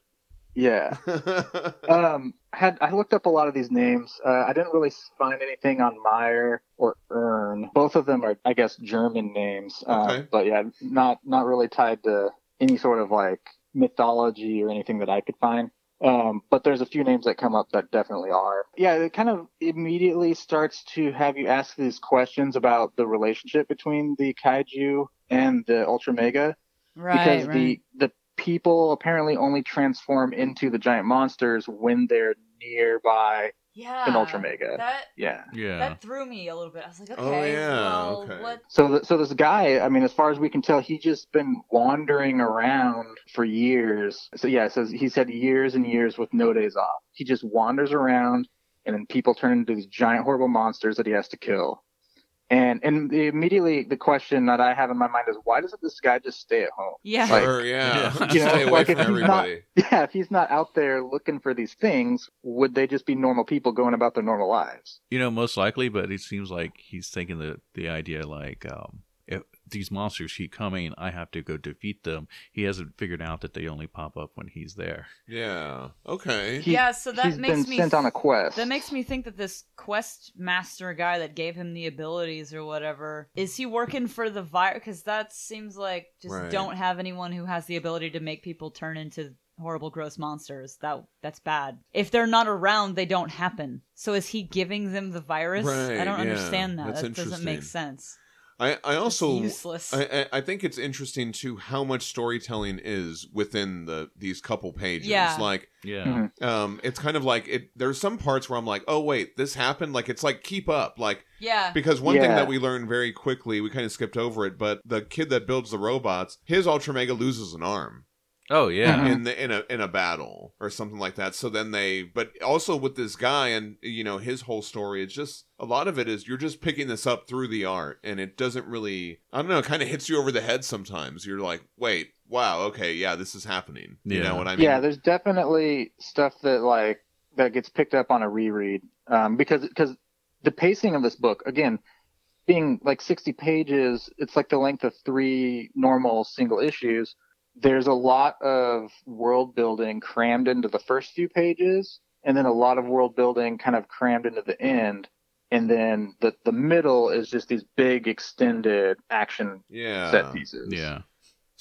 Yeah. um had I looked up a lot of these names. Uh, I didn't really find anything on Meyer or Ern. Both of them are, I guess, German names. Uh, Okay. But yeah, not not really tied to any sort of like mythology or anything that I could find. Um, but there's a few names that come up that definitely are. Yeah, it kind of immediately starts to have you ask these questions about the relationship between the kaiju and the Ultra Mega Right. because right. the the people apparently only transform into the giant monsters when they're nearby yeah. an ultra mega. That yeah. yeah. that threw me a little bit. I was like, oh, okay, Oh, yeah, well, okay. what? So th- so this guy, I mean, as far as we can tell, he's just been wandering around for years. So yeah, it says he's had years and years with no days off. He just wanders around, and then people turn into these giant horrible monsters that he has to kill. And and the, immediately the question that I have in my mind is why doesn't this guy just stay at home? Yeah. Like- Sure, yeah. Yeah. You know, away like, from if he's not- Yeah, if he's not out there looking for these things, would they just be normal people going about their normal lives? You know, most likely, but it seems like he's thinking the the idea like um, if these monsters keep coming, I have to go defeat them. He hasn't figured out that they only pop up when he's there. Yeah. Okay. He- yeah, so that he's makes been me sent on a quest. That makes me think that this quest master guy that gave him the abilities or whatever is he working for the virus? Because that seems like just Right. don't have anyone who has the ability to make people turn into horrible, gross monsters. That that's bad. If they're not around, they don't happen. So is he giving them the virus? Right, I don't yeah. understand that. That's that doesn't make sense. I, I also It's useless. I, I- I think it's interesting too how much storytelling is within the these couple pages. Yeah. Like Yeah, Mhm. um it's kind of like it there's some parts where I'm like, "Oh wait, this happened." Like it's like keep up. Like yeah. because one thing that we learned very quickly, we kind of skipped over it, but the kid that builds the robots, his Ultra Mega loses an arm. Oh yeah. Mhm. in the in a in a battle or something like that. So then they, but also with this guy and you know his whole story, it's just a lot of it is you're just picking this up through the art, and it doesn't really, I don't know, it kind of hits you over the head sometimes. You're like, wait, wow, okay, yeah, this is happening. You know what I mean? yeah, there's definitely stuff that like that gets picked up on a reread um, because because the pacing of this book again being like 60 pages it's like the length of three normal single issues there's a lot of world building crammed into the first few pages and then a lot of world building kind of crammed into the end and then the the middle is just these big extended action Yeah. set pieces Yeah.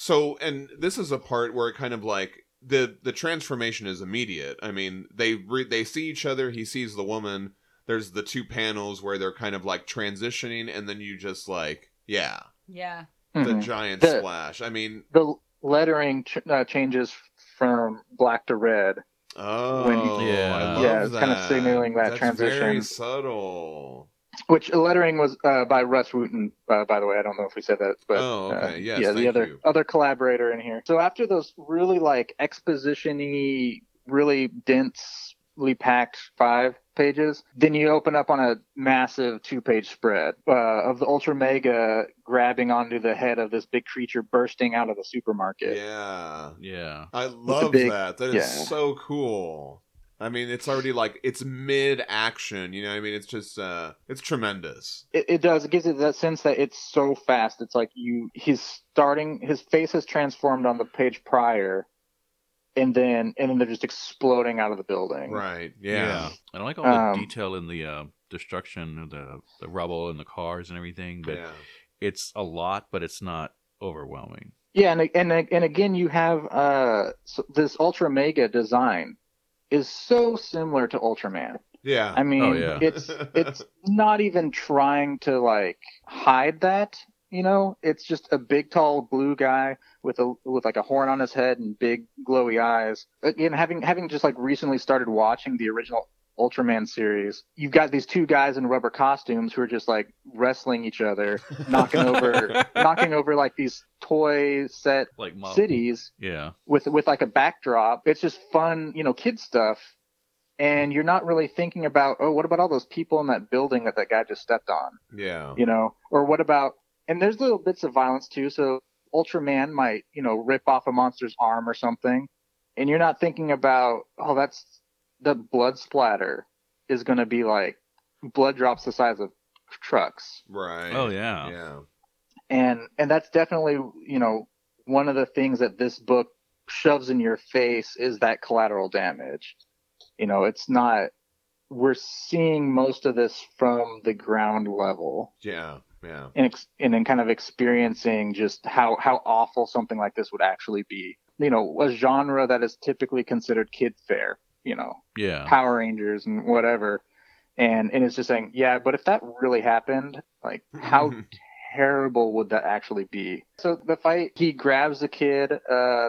So, and this is a part where it kind of like the the transformation is immediate. I mean, they re- they see each other. He sees the woman. There's the two panels where they're kind of like transitioning, and then you just like, yeah, Yeah. the Mhm. giant The- splash. I mean, the lettering ch- uh, changes from black to red oh, When- Yeah. I love Yeah, it's kind of signaling that That's transition. Very subtle. which lettering was uh, by Rus Wooton, uh, by the way. I don't know if we said that, but Oh, okay. uh, Yes, yeah, the other you. other collaborator in here. So after those really like exposition-y, really densely packed five pages, then you open up on a massive two-page spread uh, of the Ultra Mega grabbing onto the head of this big creature bursting out of the supermarket. Yeah, Yeah. I love big- that. That is yeah. so cool. I mean, it's already like it's mid action. You know, what I mean, it's just uh, it's tremendous. it, it does. It gives it that sense that it's so fast. It's like you he's starting his face has transformed on the page prior, and then and then they're just exploding out of the building. Right? Yeah. And I like all the Um, detail in the uh, destruction of the the rubble and the cars and everything, but Yeah. it's a lot, but it's not overwhelming. Yeah, and and and again you have uh so this Ultra Mega design is so similar to Ultraman. Yeah. I mean, Oh, yeah. it's it's not even trying to like hide that. You know, it's just a big, tall blue guy with a with like a horn on his head and big glowy eyes. Again, having having just like recently started watching the original Ultraman series, you've got these two guys in rubber costumes who are just like wrestling each other, knocking over knocking over like these toy set Like cities Yeah. with with like a backdrop. It's just fun, you know, kid stuff. And you're not really thinking about, oh, what about all those people in that building that that guy just stepped on, yeah. you know? Or what about? And there's little bits of violence too. So Ultraman might, you know, rip off a monster's arm or something, and you're not thinking about, oh, that's the blood splatter is going to be like blood drops the size of trucks Right. Oh yeah. Yeah. and and that's definitely you know one of the things that this book shoves in your face is that collateral damage you know it's not we're seeing most of this from the ground level Yeah. Yeah. and ex- and then kind of experiencing just how how awful something like this would actually be you know a genre that is typically considered kid fare you know Yeah. Power Rangers and whatever. And and it's just saying, yeah, but if that really happened, like how terrible would that actually be? So the fight, he grabs the kid, uh,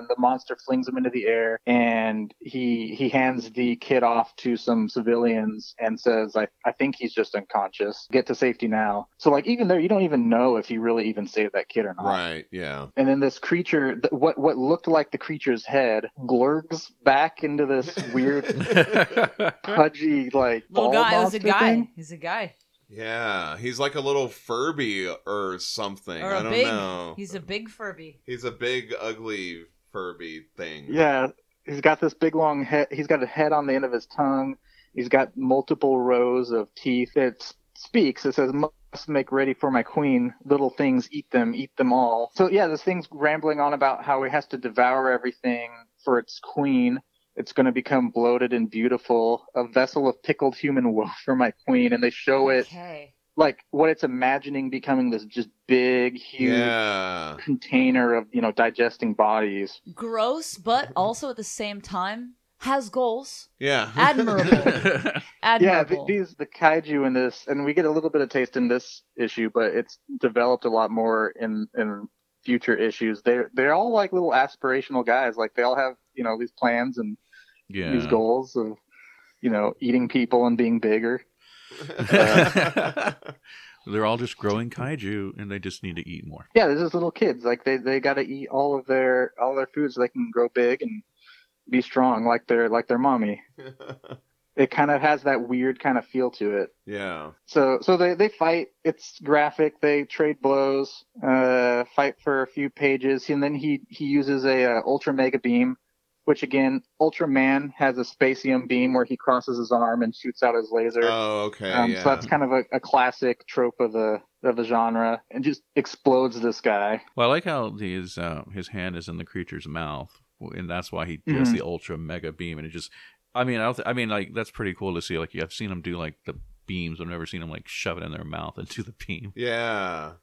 the monster flings him into the air, and he he hands the kid off to some civilians and says, I, I think he's just unconscious. Get to safety now. So like even there, you don't even know if he really even saved that kid or not. Right. Yeah. And then this creature, th- what what looked like the creature's head, glurgs back into this weird pudgy like Little ball guy. It was a guy. thing. He's a guy. Yeah. He's like a little Furby or something. Or I a don't big. know. He's a big Furby. He's a big, ugly Furby thing. Yeah, he's got this big long head. He's got a head on the end of his tongue. He's got multiple rows of teeth. It speaks. It says, "Must make ready for my queen. Little things, eat them, eat them all." So yeah, this thing's rambling on about how he has to devour everything for its queen. It's going to become bloated and beautiful, a vessel of pickled human woe for my queen, and they show it Okay. like what it's imagining becoming this just big, huge Yeah. container of you know digesting bodies. Gross, but also at the same time has goals. Yeah. Admirable. Yeah, Admirable. th- these the kaiju in this, and we get a little bit of taste in this issue, but it's developed a lot more in in future issues. They're they're all like little aspirational guys. Like they all have you know these plans and yeah. these goals of you know eating people and being bigger. They're all just growing kaiju, and they just need to eat more. Yeah, they're just little kids. Like they they got to eat all of their all their food so they can grow big and be strong like their like their mommy. It kind of has that weird kind of feel to it. yeah. So so they, they fight. It's graphic. They trade blows. Uh, fight for a few pages, and then he he uses a uh, ultra mega beam, which again, Ultraman has a Specium beam where he crosses his arm and shoots out his laser. Oh, okay. um, yeah. So that's kind of a, a classic trope of the of the genre, and just explodes this guy. Well, I like how his uh, his hand is in the creature's mouth, and that's why he does Mhm. the ultra mega beam, and it just. I mean, I, don't th- I mean, like that's pretty cool to see. Like, I've seen him do like the beams. I've never seen him like shove it in their mouth and do the beam. Yeah,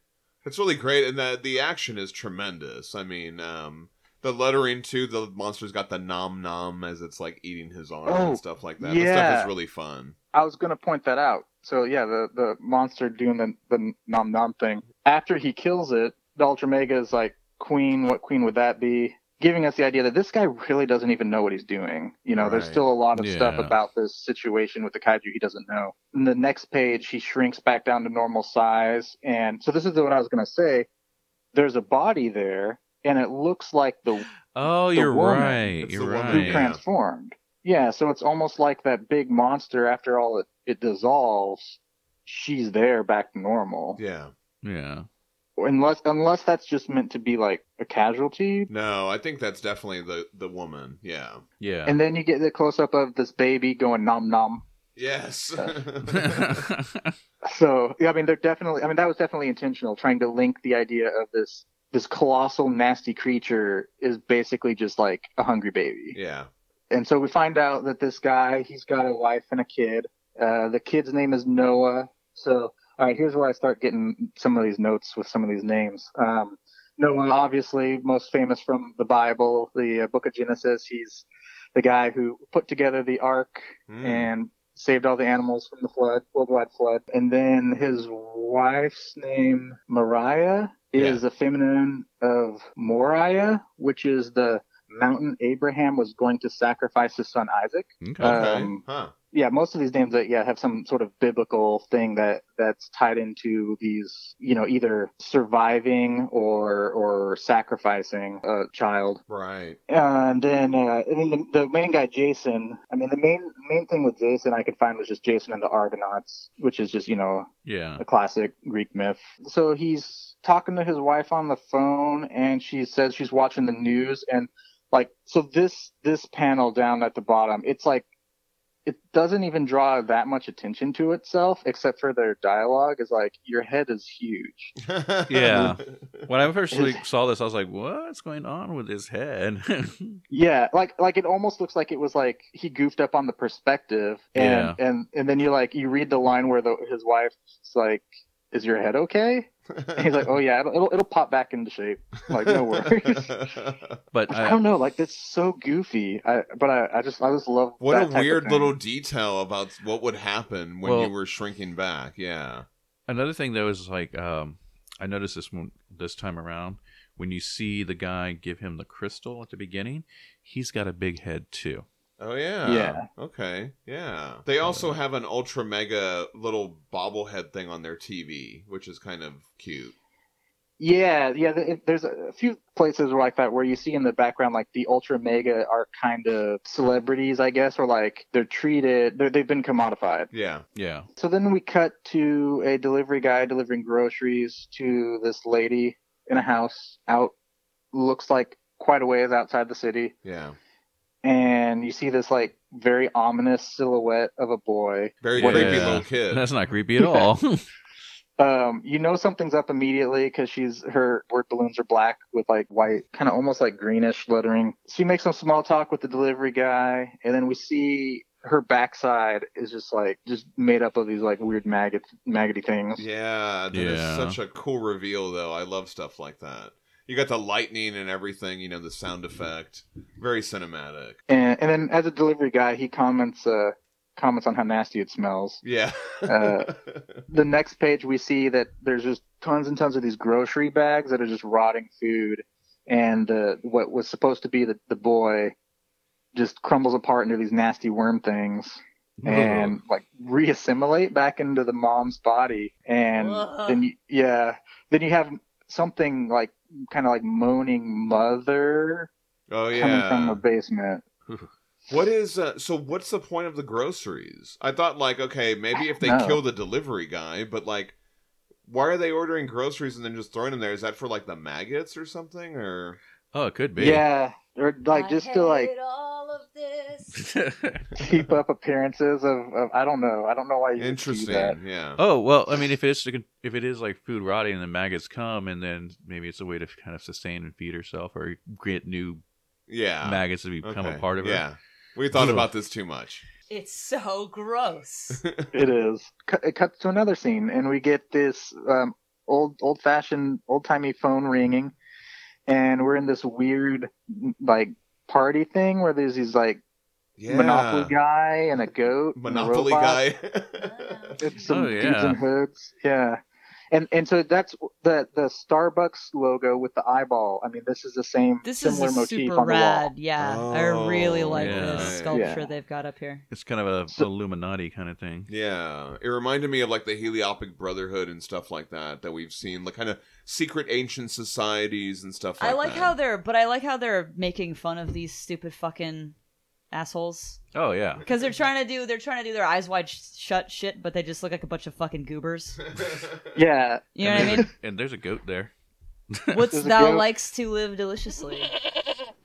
it's really great, and the the action is tremendous. I mean, um, the lettering too. The monster's got the nom nom as it's like eating his arm Oh, and stuff like that. The stuff is really fun. I was going to point that out. So yeah, the the monster doing the the nom nom thing. After he kills it, the Ultra Mega is like, Queen, what queen would that be? Giving us the idea that this guy really doesn't even know what he's doing. You know, there's still a lot of stuff about this situation with the kaiju he doesn't know. In the next page, he shrinks back down to normal size, and so this is what I was going to say. There's a body there, and it looks like the Oh, The you're woman. right. It's You're the woman who. Yeah. transformed. Yeah, so it's almost like that big monster. After all, it, it dissolves. She's there back to normal. Yeah. Yeah. Unless unless that's just meant to be like a casualty. No, I think that's definitely the the woman. Yeah. Yeah. And then you get the close up of this baby going nom nom. Yes. So yeah, I mean they're definitely. I mean that was definitely intentional, trying to link the idea of this this colossal nasty creature is basically just like a hungry baby. yeah. and so we find out that this guy he's got a wife and a kid uh, the kid's name is noah so all right here's where i start getting some of these notes with some of these names um, noah obviously most famous from the bible the uh, book of genesis he's the guy who put together the ark Mm. and saved all the animals from the flood worldwide flood and then his wife's name mariah is a feminine of moriah which is the mountain abraham was going to sacrifice his son isaac. Okay. um, huh. Yeah most of these names that yeah have some sort of biblical thing that that's tied into these you know either surviving or or sacrificing a child Right. and then uh and then the, the main guy jason i mean the main main thing with jason i could find was just jason and the argonauts which is just you know yeah. a classic Greek myth. So he's talking to his wife on the phone, and she says she's watching the news, and like, so this this panel down at the bottom, it's like it doesn't even draw that much attention to itself, except for their dialogue is like, your head is huge. Yeah. When I first like, saw this, I was like, "What's going on with his head?" Yeah, like like it almost looks like it was like he goofed up on the perspective, and Yeah. and and then you like you read the line where the his wife's like, "Is your head okay?" And he's like, "Oh yeah, it'll it'll, it'll pop back into shape." Like no worries. but I I, don't know, like that's so goofy. I but I, I just I just love what that a type of weird thing. little detail about what would happen when Well- you were shrinking back. Yeah. another thing that was like, um, I noticed this one this time around. When you see the guy give him the crystal at the beginning, he's got a big head too. Oh yeah. Yeah. Okay. Yeah. They also have an ultra mega little bobblehead thing on their TV, which is kind of cute. Yeah, yeah. There's a few places like that where you see in the background like the ultra mega are kind of celebrities, I guess, or like they're treated. They're, they've been commodified. Yeah. Yeah. So then we cut to a delivery guy delivering groceries to this lady in a house out. Looks like quite a ways outside the city. Yeah. And you see this like very ominous silhouette of a boy. Very Yeah. creepy little kid. That's not creepy at all. Um, you know something's up immediately because she's her word balloons are black with like white, kind of almost like greenish lettering. She makes some small talk with the delivery guy, and then we see her backside is just like just made up of these like weird maggot maggoty things. Yeah, that is Yeah. such a cool reveal, though. I love stuff like that. You got the lightning and everything, you know, the sound effect. Very cinematic. And and then as a delivery guy, he comments uh comments on how nasty it smells. Yeah. Uh, the next page we see that there's just tons and tons of these grocery bags that are just rotting food and uh, what was supposed to be the, the boy just crumbles apart into these nasty worm things and like reassimilate back into the mom's body and Whoa. then you, yeah then you have something like kind of like moaning mother oh, yeah, coming from the basement What is, uh, so what's the point of the groceries? I thought, like, okay, maybe if they No. kill the delivery guy, but, like, why are they ordering groceries and then just throwing them there? Is that for, like, the maggots or something? Or. oh, it could be. yeah or like just to like all of this. keep up appearances of, of I don't know. I don't know why you would do Interesting. that. Yeah. oh well, I mean, if it's if it is like food rotting and the maggots come, and then maybe it's a way to kind of sustain and feed herself or get new Yeah. maggots to become Okay. a part of it. Yeah. We thought Ugh. about this too much. It's so gross. It is. Cut- It cuts to another scene, and we get this um, old, old-fashioned, old-timey phone ringing, and we're in this weird, like party thing where there's these like Yeah. Monopoly guy and a goat, and a Monopoly guy. It's oh, some Oh, dudes yeah. in hoods. Yeah. And and so that's the the Starbucks logo with the eyeball. I mean, this is the same This similar a motif super on the wall. rad. Yeah, I really Oh, like yeah. this sculpture Yeah. they've got up here. It's kind of a So- Illuminati kind of thing. Yeah, it reminded me of like the Heliopic Brotherhood and stuff like that that we've seen, like kind of secret ancient societies and stuff like I like that. how they're, but I like how they're making fun of these stupid fucking assholes Oh yeah. because they're trying to do, they're trying to do their eyes wide sh- shut shit, but they just look like a bunch of fucking goobers. Yeah. You know and what I mean? A, and there's a goat there. What's There's thou goat. likes to live deliciously?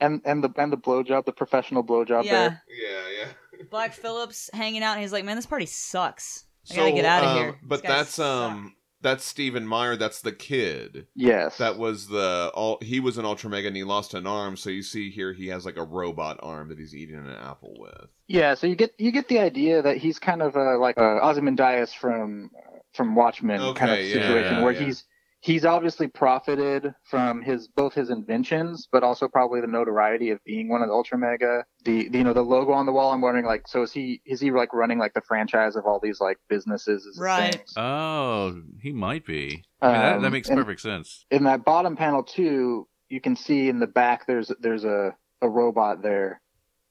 And and the and the blowjob, the professional blowjob yeah, there. yeah, yeah. Black Phillip's hanging out, and he's like, "Man, this party sucks. I gotta get out of um, here." But These guys that's um, that's Stephen Meyer. That's the kid. Yes. That was the all. He was an Ultra Mega and he lost an arm. So you see here, he has like a robot arm that he's eating an apple with. Yeah, so you get you get the idea that he's kind of uh, like uh, Ozymandias from from Watchmen kind of Okay, yeah, situation yeah, where yeah. he's he's obviously profited from his both his inventions, but also probably the notoriety of being one of the Ultra Mega. The, the you know the logo on the wall. I'm wondering like, so is he is he like running like the franchise of all these like businesses? Right. things? Oh, he might be. I mean, that, that Um, makes and- perfect sense. in that bottom panel too, you can see in the back there's there's a, a robot there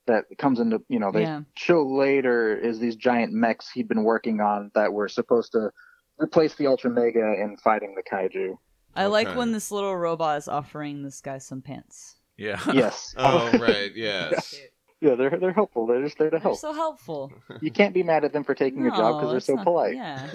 that comes into you know they Yeah. show later is these giant mechs he'd been working on that were supposed to replace the Ultra Mega in fighting the kaiju. I like when this little robot is offering this guy some pants. Yeah. Yes. Oh right, yes. yeah, they're they're helpful. They're just there to They're help. so helpful. You can't be mad at them for taking your job because they're so not- polite. Yeah.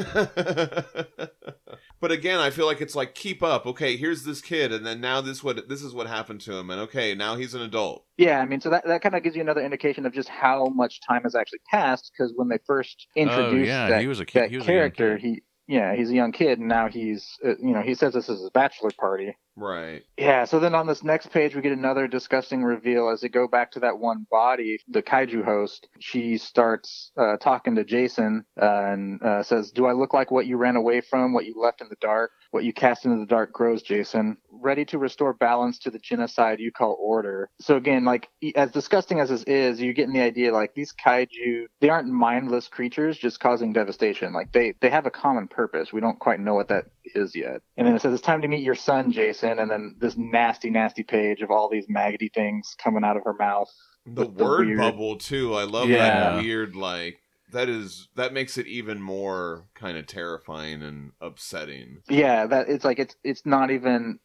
but again, I feel like it's like keep up. Okay, here's this kid, and then now this what this is what happened to him, and okay, now he's an adult. Yeah, I mean, so that, that kind of gives you another indication of just how much time has actually passed. Because when they first oh, introduced Oh, yeah, that, he was a kid. that He was a character, kid. he yeah, he's a young kid, and now he's uh, you know he says this is his bachelor party. Right. Yeah, so then on this next page, we get another disgusting reveal as they go back to that one body, the kaiju host. She starts uh, talking to Jason uh, and uh, says, Do I look like what you ran away from, what you left in the dark? What you cast into the dark grows, Jason. Ready to restore balance to the genocide you call order. So again, like, as disgusting as this is, you're getting the idea, like, these kaiju, they aren't mindless creatures just causing devastation. Like, they, they have a common purpose. We don't quite know what that is yet. And then it says, It's time to meet your son, Jason. And then this nasty, nasty page of all these maggoty things coming out of her mouth. The the word weird- bubble too. I love Yeah. that weird like that is that makes it even more kind of terrifying and upsetting. Yeah, that it's like it's it's not even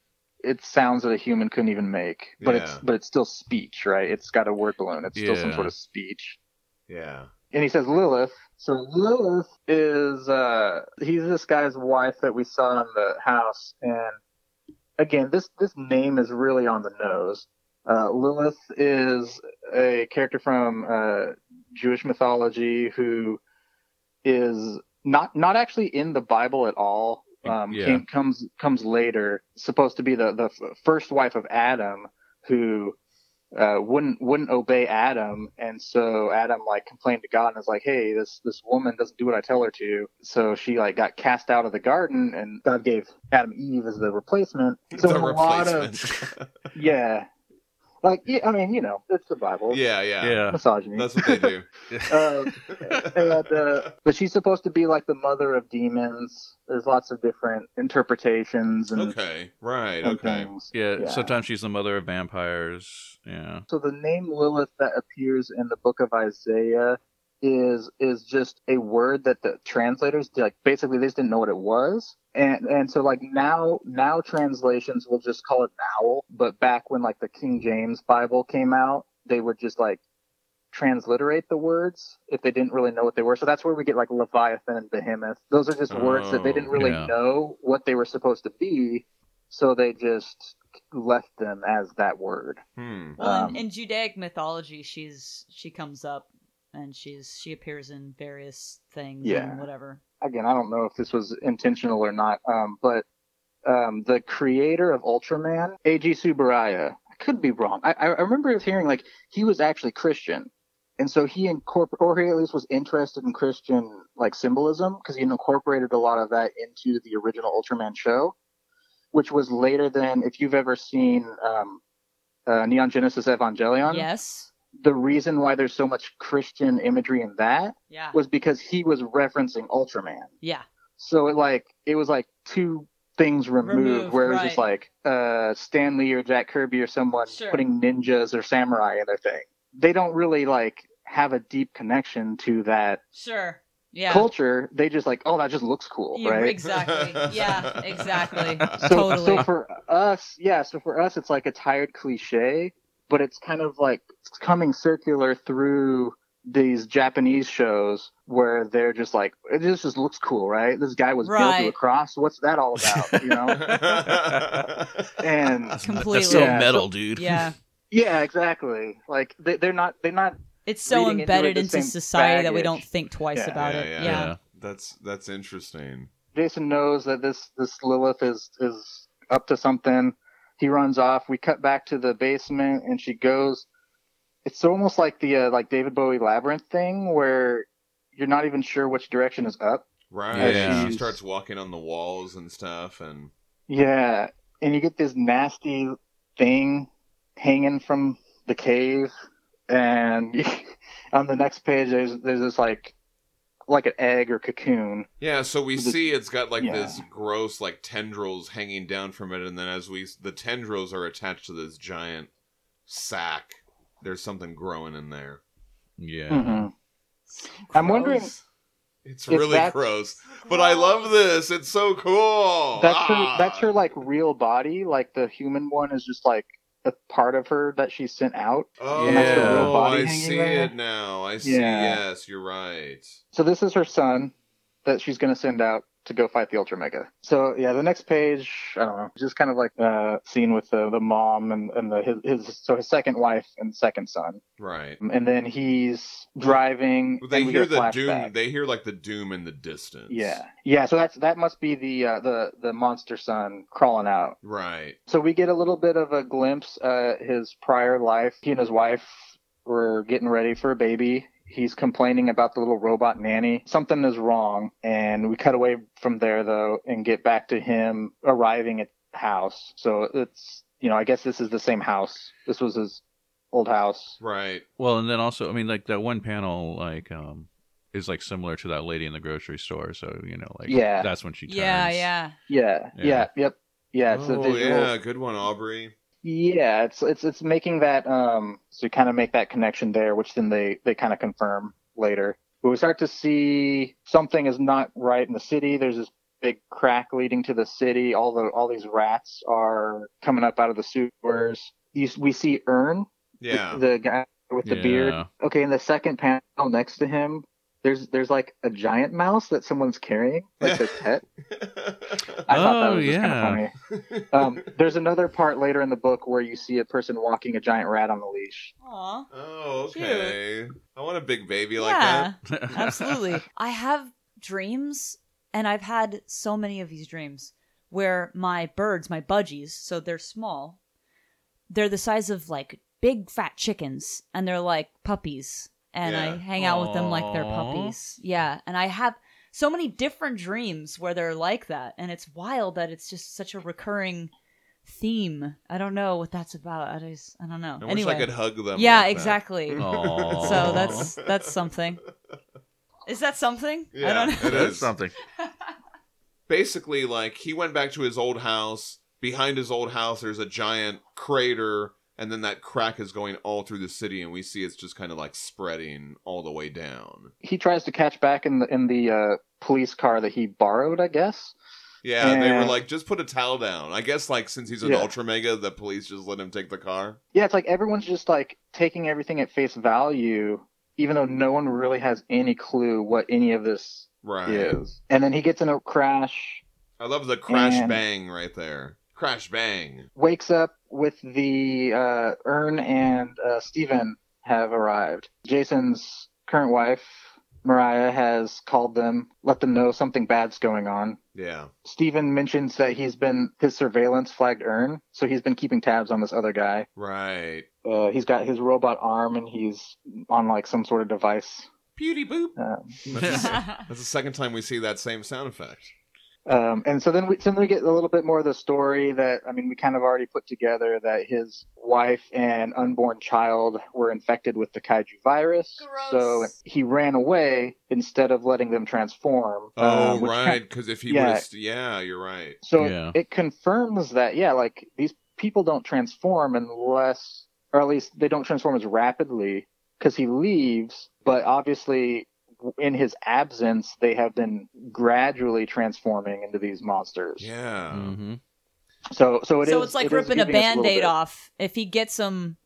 it sounds that a human couldn't even make. But it's but it's still speech, right? It's got a word balloon. It's still some sort of speech. Yeah. And he says Lilith. So Lilith is uh he's this guy's wife that we saw in the house and again this this name is really on the nose. Uh, Lilith is a character from uh, Jewish mythology who is not not actually in the Bible at all. Um, Yeah. came, comes comes later. Supposed to be the the f- first wife of Adam, who uh, wouldn't wouldn't obey Adam, and so Adam like complained to God and was like, "Hey, this this woman doesn't do what I tell her to." So she like got cast out of the garden, and God gave Adam Eve as the replacement. So the a lot of replacement. yeah, like yeah, I mean, you know, it's the Bible. yeah, yeah. Yeah. Misogyny. That's what they do. Uh, and, uh, but she's supposed to be like the mother of demons. There's lots of different interpretations and, okay. Right. and Okay. Yeah, Yeah. sometimes she's the mother of vampires. Yeah. So the name Lilith that appears in the book of Isaiah is is just a word that the translators like basically they just didn't know what it was. And and so like now now translations will just call it an owl, but back when like the King James Bible came out, they would just like transliterate the words if they didn't really know what they were. So that's where we get like Leviathan and Behemoth. Those are just words that they didn't Oh, really yeah. know what they were supposed to be, so they just left them as that word. Hmm. Well, Um, in, in Judaic mythology, she's she comes up and she's she appears in various things Yeah. and whatever. Again, I don't know if this was intentional or not, um, but um, the creator of Ultraman, Eiji Tsuburaya, I could be wrong. I, I remember hearing like he was actually Christian, and so he incorporated, or he at least was interested in Christian like symbolism because he incorporated a lot of that into the original Ultraman show, which was later than if you've ever seen um, uh, Neon Genesis Evangelion. yes. The reason why there's so much Christian imagery in that Yeah. was because he was referencing Ultraman. Yeah. So it like it was like two things removed, Removed, where it was just like uh Stan Lee or Jack Kirby or someone Sure. putting ninjas or samurai in their thing. They don't really like have a deep connection to that Sure. Yeah. culture. They just like, oh, that just looks cool, Yeah, right? Exactly. Yeah. Exactly. So, totally. so for us, yeah, so for us, it's like a tired cliche, but it's kind of like it's coming circular through these Japanese shows where they're just like, it just, just looks cool, right? This guy was built to a cross. What's that all about? You know? and Completely. That's so Yeah, metal, so- dude. yeah. yeah, exactly. Like they, they're not, they're not. It's so Reading into embedded into same society that we don't think twice Yeah. about yeah, it. yeah, Yeah. Yeah. That's that's interesting. Jason knows that this this Lilith is is up to something. He runs off. We cut back to the basement, and she goes. It's almost like the uh, like David Bowie labyrinth thing, where you're not even sure which direction is up. Right. Yeah. She starts walking on the walls and stuff, and Yeah, and you get this nasty thing hanging from the cave, and on the next page there's there's this like like an egg or cocoon. yeah. So we The- see it's got like yeah. this gross like tendrils hanging down from it, and then as we the tendrils are attached to this giant sack, there's something growing in there. Yeah. Mhm. I'm wondering- It's really gross, but I love this. It's so cool. That's Ah! her. That's her like real body. Like the human one is just like a part of her that she sent out. Oh, And that's real oh, body I see there? it now. I see. Yeah. Yes, you're right. So this is her son that she's going to send out to go fight the Ultra Mega. So yeah, the next page, I don't know, just kind of like the scene with the, the mom and, and the his, his so his second wife and second son, Right. and then he's driving. They hear a the doom. They hear like the doom in the distance. Yeah, yeah. So that's that must be the uh, the the monster son crawling out. Right. So we get a little bit of a glimpse uh his prior life. He and his wife were getting ready for a baby. He's complaining about the little robot nanny. Something is wrong, and we cut away from there though and get back to him arriving at the house. So it's you know I guess this is the same house. This was his old house. Right. Well, and then also, I mean, like that one panel, like, um, is like similar to that lady in the grocery store. So you know, like, Yeah. that's when she turns. Yeah, yeah. Yeah, Yeah. yeah, yep, yeah. It's a oh visual. yeah, good one, Aubrey. Yeah, it's it's it's making that um so you kind of make that connection there, which then they they kind of confirm later. But we start to see something is not right in the city. There's this big crack leading to the city. All the all these rats are coming up out of the sewers. You, we see Ern, Yeah. the guy with the beard. Okay, in the second panel next to him, there's there's like a giant mouse that someone's carrying, like their pet. I thought that Oh, was yeah. kind of funny. Um, there's another part later in the book where you see a person walking a giant rat on the leash. Aw. oh, okay. I want a big baby like yeah, that. absolutely. I have dreams, and I've had so many of these dreams where my birds, my budgies, so they're small, they're the size of like big fat chickens, and they're like puppies, and I hang out with them like they're puppies. Yeah, and I have so many different dreams where they're like that, and it's wild that it's just such a recurring theme. I don't know what that's about. I just, I don't know. I wish anyway, I could hug them. yeah, like exactly. Aw. So that's that's something. Is that something? I Yeah, don't know. it That's is. something. Basically, like he went back to his old house. Behind his old house, there's a giant crater, and then that crack is going all through the city, and we see it's just kind of like spreading all the way down. He tries to catch back in the in the uh, police car that he borrowed, I guess. Yeah, they were like, just put a towel down. I guess like since he's an Yeah. ultra mega, the police just let him take the car. Yeah, it's like everyone's just like taking everything at face value, even though no one really has any clue what any of this Right. is. And then he gets in a crash. I love the crash And- bang right there. Crash bang. wakes up with the uh, Ern and uh, Steven have arrived. Jason's current wife, Mariah, has called them, let them know something bad's going on. Yeah. Steven mentions that he's been his surveillance flagged Ern, so he's been keeping tabs on this other guy. Right. Uh, he's got his robot arm and he's on like some sort of device. Beauty boop. Um, That's the, that's the second time we see that same sound effect. Um, and so then we, so then we get a little bit more of the story that, I mean, we kind of already put together that his wife and unborn child were infected with the kaiju virus. So he ran away instead of letting them transform. Oh, um, which right. kind- Because if he yeah. would have, yeah, you're right. so Yeah. it confirms that, yeah, like these people don't transform unless, or at least they don't transform as rapidly because he leaves, but obviously in his absence, they have been gradually transforming into these monsters. Yeah. hmm So, so it is. so it's like it is ripping a giving band-aid bit. off. If he gets them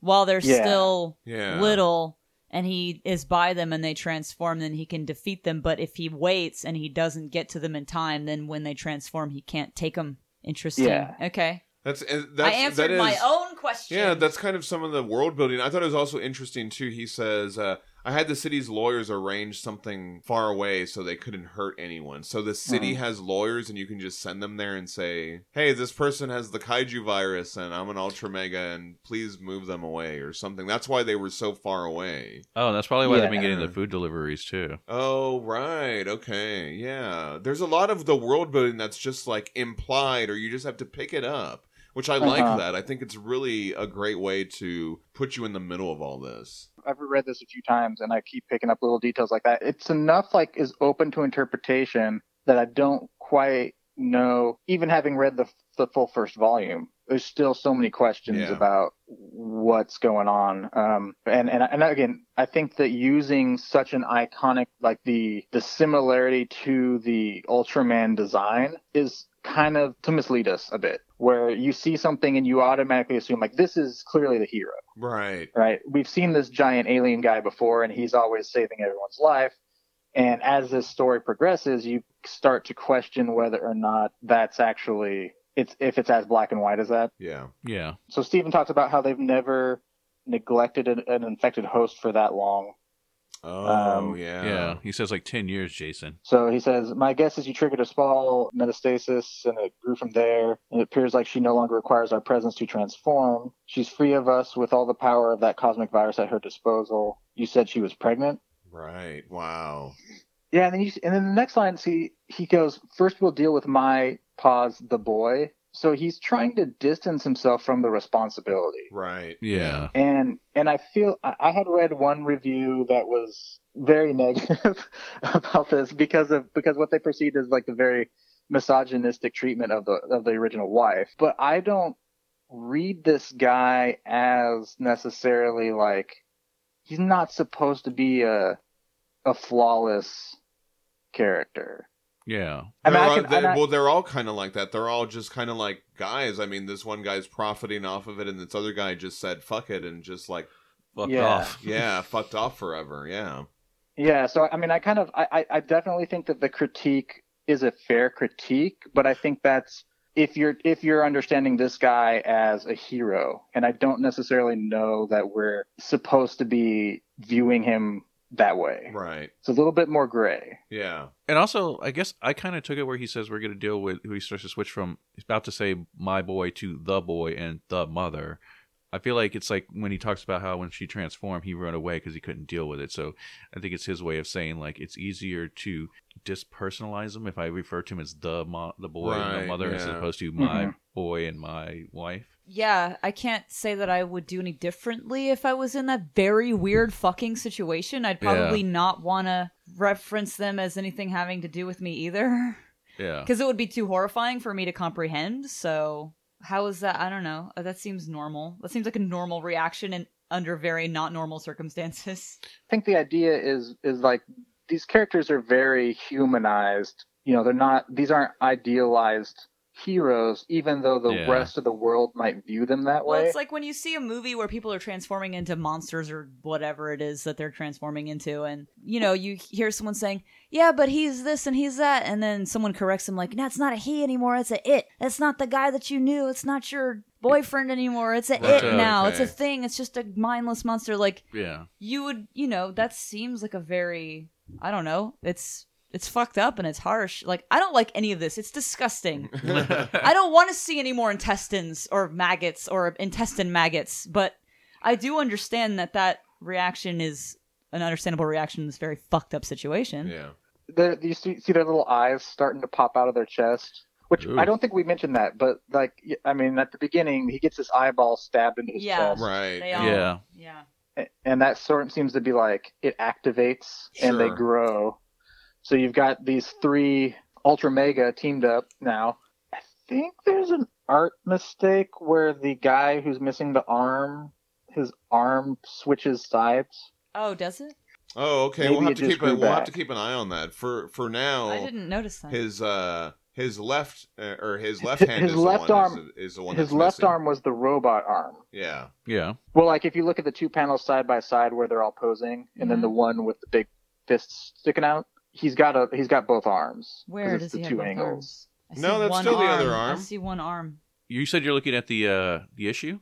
while they're Yeah. still Yeah. little and he is by them and they transform, then he can defeat them. But if he waits and he doesn't get to them in time, then when they transform, he can't take them. Interesting. Yeah. Okay. That's, that's I answered that my own question. Yeah, that's kind of some of the world building. I thought it was also interesting too. He says, uh, "I had the city's lawyers arrange something far away so they couldn't hurt anyone. So the city has lawyers, and you can just send them there and say, "Hey, this person has the kaiju virus, and I'm an ultra mega, and please move them away or something." That's why they were so far away. Oh, that's probably why they've been getting the food deliveries too. Oh, right. Okay. Yeah. There's a lot of the world building that's just like implied, or you just have to pick it up, which I like Uh-huh. that. I think it's really a great way to put you in the middle of all this. I've read this a few times and I keep picking up little details like that. It's enough like is open to interpretation that I don't quite know. Even having read the the full first volume, there's still so many questions Yeah. about what's going on. Um, and and and again, I think that using such an iconic like the the similarity to the Ultraman design is kind of to mislead us a bit, where you see something and you automatically assume like this is clearly the hero Right. right? We've seen this giant alien guy before, and he's always saving everyone's life. And as this story progresses, you start to question whether or not that's actually it's if it's as black and white as that. Yeah. Yeah. So Stephen talks about how they've never neglected an, an infected host for that long. Oh, Um, yeah. Yeah. He says like 10 years, Jason. So he says, My guess is you triggered a small metastasis and it grew from there. It appears like she no longer requires our presence to transform. She's free of us with all the power of that cosmic virus at her disposal. You said she was pregnant? Right. Wow. Yeah, and then you, and then the next line, see, he goes, first we'll deal with my pause the boy. So he's trying to distance himself from the responsibility. Right. Yeah. And and I feel I I had read one review that was very negative about this because of because what they perceived as like the very misogynistic treatment of the of the original wife. But I don't read this guy as necessarily like he's not supposed to be a a flawless character. Yeah. I mean, They're I all- can- they- and I- well, they're all kind of like that. They're all just kind of like guys. I mean, this one guy's profiting off of it, and this other guy just said "fuck it" and just like, Fucked Yeah. off. yeah, fucked off forever. Yeah. Yeah, so I mean, I kind of, I, I- I definitely think that the critique is a fair critique, but I think that's if you're if you're understanding this guy as a hero, and I don't necessarily know that we're supposed to be viewing him that way. Right. It's a little bit more gray. Yeah. And also, I guess I kind of took it where he says we're going to deal with, who he starts to switch from, he's about to say my boy to the boy and the mother. I feel like it's like when he talks about how when she transformed, he ran away because he couldn't deal with it. So I think it's his way of saying like it's easier to dispersonalize him if I refer to him as the mo- the boy and the mother as opposed to my Mhm. boy and my wife. Yeah, I can't say that I would do any differently if I was in that very weird fucking situation. I'd probably not want to reference them as anything having to do with me either. Yeah. Because it would be too horrifying for me to comprehend. So, how is that? I don't know. Uh, That seems normal. That seems like a normal reaction and under very not normal circumstances. I think the idea is is like these characters are very humanized. You know, they're not; these aren't idealized heroes, even though the Yeah. rest of the world might view them that Well, way. it's like when you see a movie where people are transforming into monsters or whatever it is that they're transforming into, and you know, you hear someone saying, "Yeah, but he's this and he's that," and then someone corrects them like, "No, it's not a he anymore. It's a it. It's not the guy that you knew. It's not your boyfriend anymore. It's a Right, it now. It's a thing. It's just a mindless monster." Like Yeah. you would, you know, that seems like a very, I don't know, it's. It's fucked up and it's harsh. Like I don't like any of this. It's disgusting. I don't want to see any more intestines or maggots or intestine maggots, but I do understand that that reaction is an understandable reaction in this very fucked up situation. Yeah. They're- you see, see their little eyes starting to pop out of their chest. Which Ooh. I don't think we mentioned that, but like, I mean, at the beginning, he gets his eyeball stabbed into his Yeah. chest, Right. They all, Yeah. yeah. And that sort of seems to be like it activates and they grow. So you've got these three Ultra Mega teamed up now. I think there's an art mistake where the guy who's missing the arm, his arm switches sides. Oh, does it? Oh, okay. Maybe we'll have to keep a, we'll have to keep an eye on that. For for now, I didn't notice that. his uh his left uh, or his left hand His is left the one arm- is, is the one His that's left missing. arm was the robot arm. Yeah. Yeah. Well, like if you look at the two panels side by side where they're all posing, and then Mhm. the one with the big fists sticking out, he's got a he's got both arms. 'cause Where it's does the he have two both angles. arms? No, that's one still the other arm. I see one arm. You said you're looking at the uh the issue.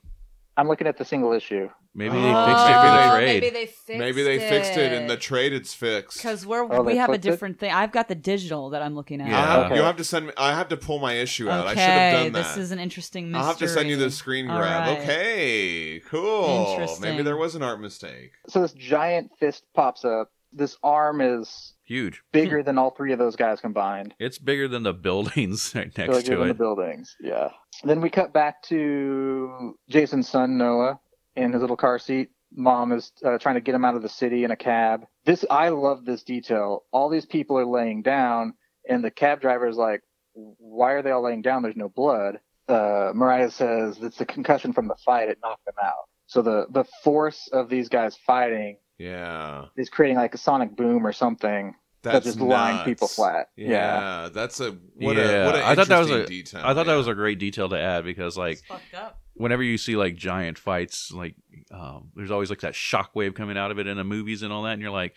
I'm looking at the single issue. Maybe Oh, they fixed it for the trade. Maybe they fixed Maybe they fixed it in the trade. It's fixed. because we're Oh, we have a flipped it? different thing. I've got the digital that I'm looking at. Yeah. I'll have, Okay. You'll have to send me. I have to pull my issue out. I Okay, should have done that. this is an interesting mystery. I'll have to send you the screen grab. right. Okay, cool. Interesting. Maybe there was an art mistake. So this giant fist pops up. This arm is Huge. bigger than all three of those guys combined. It's bigger than the buildings right next bigger to than the buildings. Yeah. Then we cut back to Jason's son Noah in his little car seat. Mom is uh, trying to get him out of the city in a cab. This I love this detail. All these people are laying down, and the cab driver is like, "Why are they all laying down? There's no blood." Uh, Mariah says it's a concussion from the fight. It knocked them out. So the the force of these guys fighting Yeah, is creating like a sonic boom or something that's that's just lying nuts. people flat. Yeah, Yeah. that's a what yeah, a what a I thought that was a. detail. I thought that was a great detail to add because like fucked up. whenever you see like giant fights, like um, there's always like that shockwave coming out of it in the movies and all that, and you're like,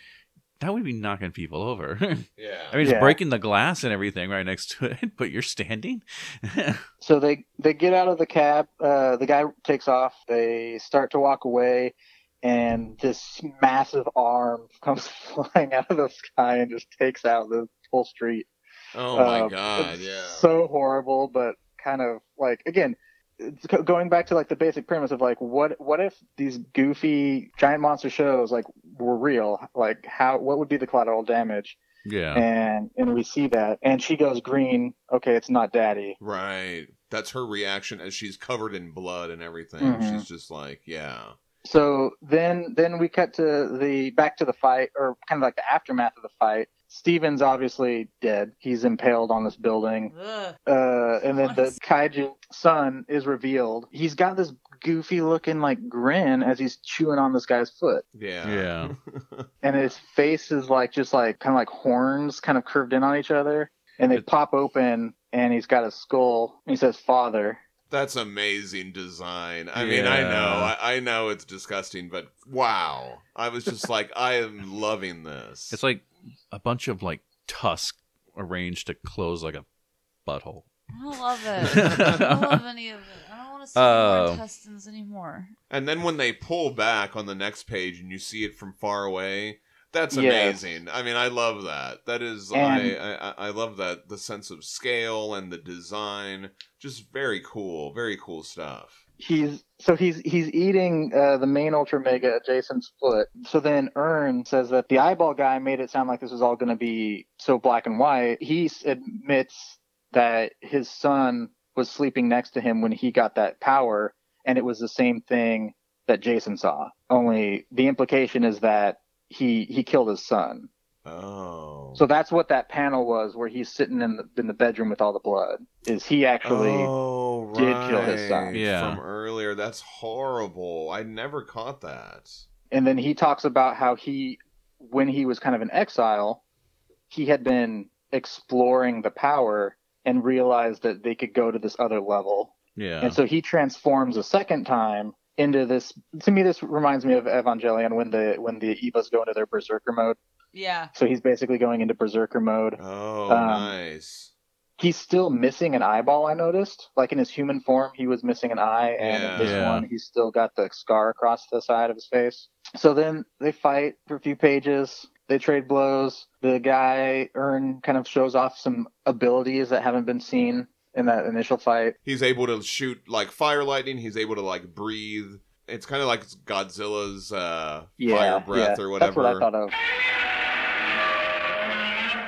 that would be knocking people over. yeah. I mean, it's Yeah. breaking the glass and everything right next to it, but you're standing. So they they get out of the cab. Uh, the guy takes off. They start to walk away, and this massive arm comes flying out of the sky and just takes out the whole street. oh my Um, god, yeah. So horrible, but kind of like again, it's going back to like the basic premise of like what what if these goofy giant monster shows like were real? Like how what would be the collateral damage? yeah. And and we see that, and she goes green. Okay, it's not daddy. Right. That's her reaction as she's covered in blood and everything. Mhm. She's just like, yeah. So then then we cut to the back to the fight or kind of like the aftermath of the fight. Steven's obviously dead. He's impaled on this building. Uh, and then the kaiju son is revealed. He's got this goofy looking like grin as he's chewing on this guy's foot. Yeah. Yeah. And his face is like just like kind of like horns kind of curved in on each other. And they It- pop open and he's got a skull. And he says father. That's amazing design. I mean, I know, I, I know it's disgusting, but wow! I was just like, I am loving this. It's like a bunch of like tusks arranged to close like a butthole. I don't love it. I don't love any of it. I don't want to see more Um, intestines anymore. and then when they pull back on the next page and you see it from far away, that's amazing. I mean, I love that. That is, I, I, I love that the sense of scale and the design, just very cool, very cool stuff. he's so he's he's eating uh, the main ultra mega Jason's foot. So then Ern says that the eyeball guy made it sound like this was all going to be so black and white. He admits that his son was sleeping next to him when he got that power, and it was the same thing that Jason saw. Only the implication is that he he killed his son. Oh. So that's what that panel was, where he's sitting in the in the bedroom with all the blood. Is he actually? oh, did kill his son. Yeah. From earlier. That's horrible. I never caught that. and then he talks about how he when he was kind of in exile he had been exploring the power and realized that they could go to this other level. Yeah. And so he transforms a second time into this. To me, this reminds me of Evangelion when the when the Evas go into their berserker mode. Yeah. So he's basically going into berserker mode. Oh, Um, nice. He's still missing an eyeball. I noticed, like in his human form, he was missing an eye, and Yeah. this Yeah. one, he's still got the scar across the side of his face. So then they fight for a few pages. They trade blows. The guy Ern kind of shows off some abilities that haven't been seen in that initial fight. He's able to shoot like fire lightning. He's able to like breathe. It's kind of like Godzilla's uh, fire breath yeah, or whatever. That's what I thought of.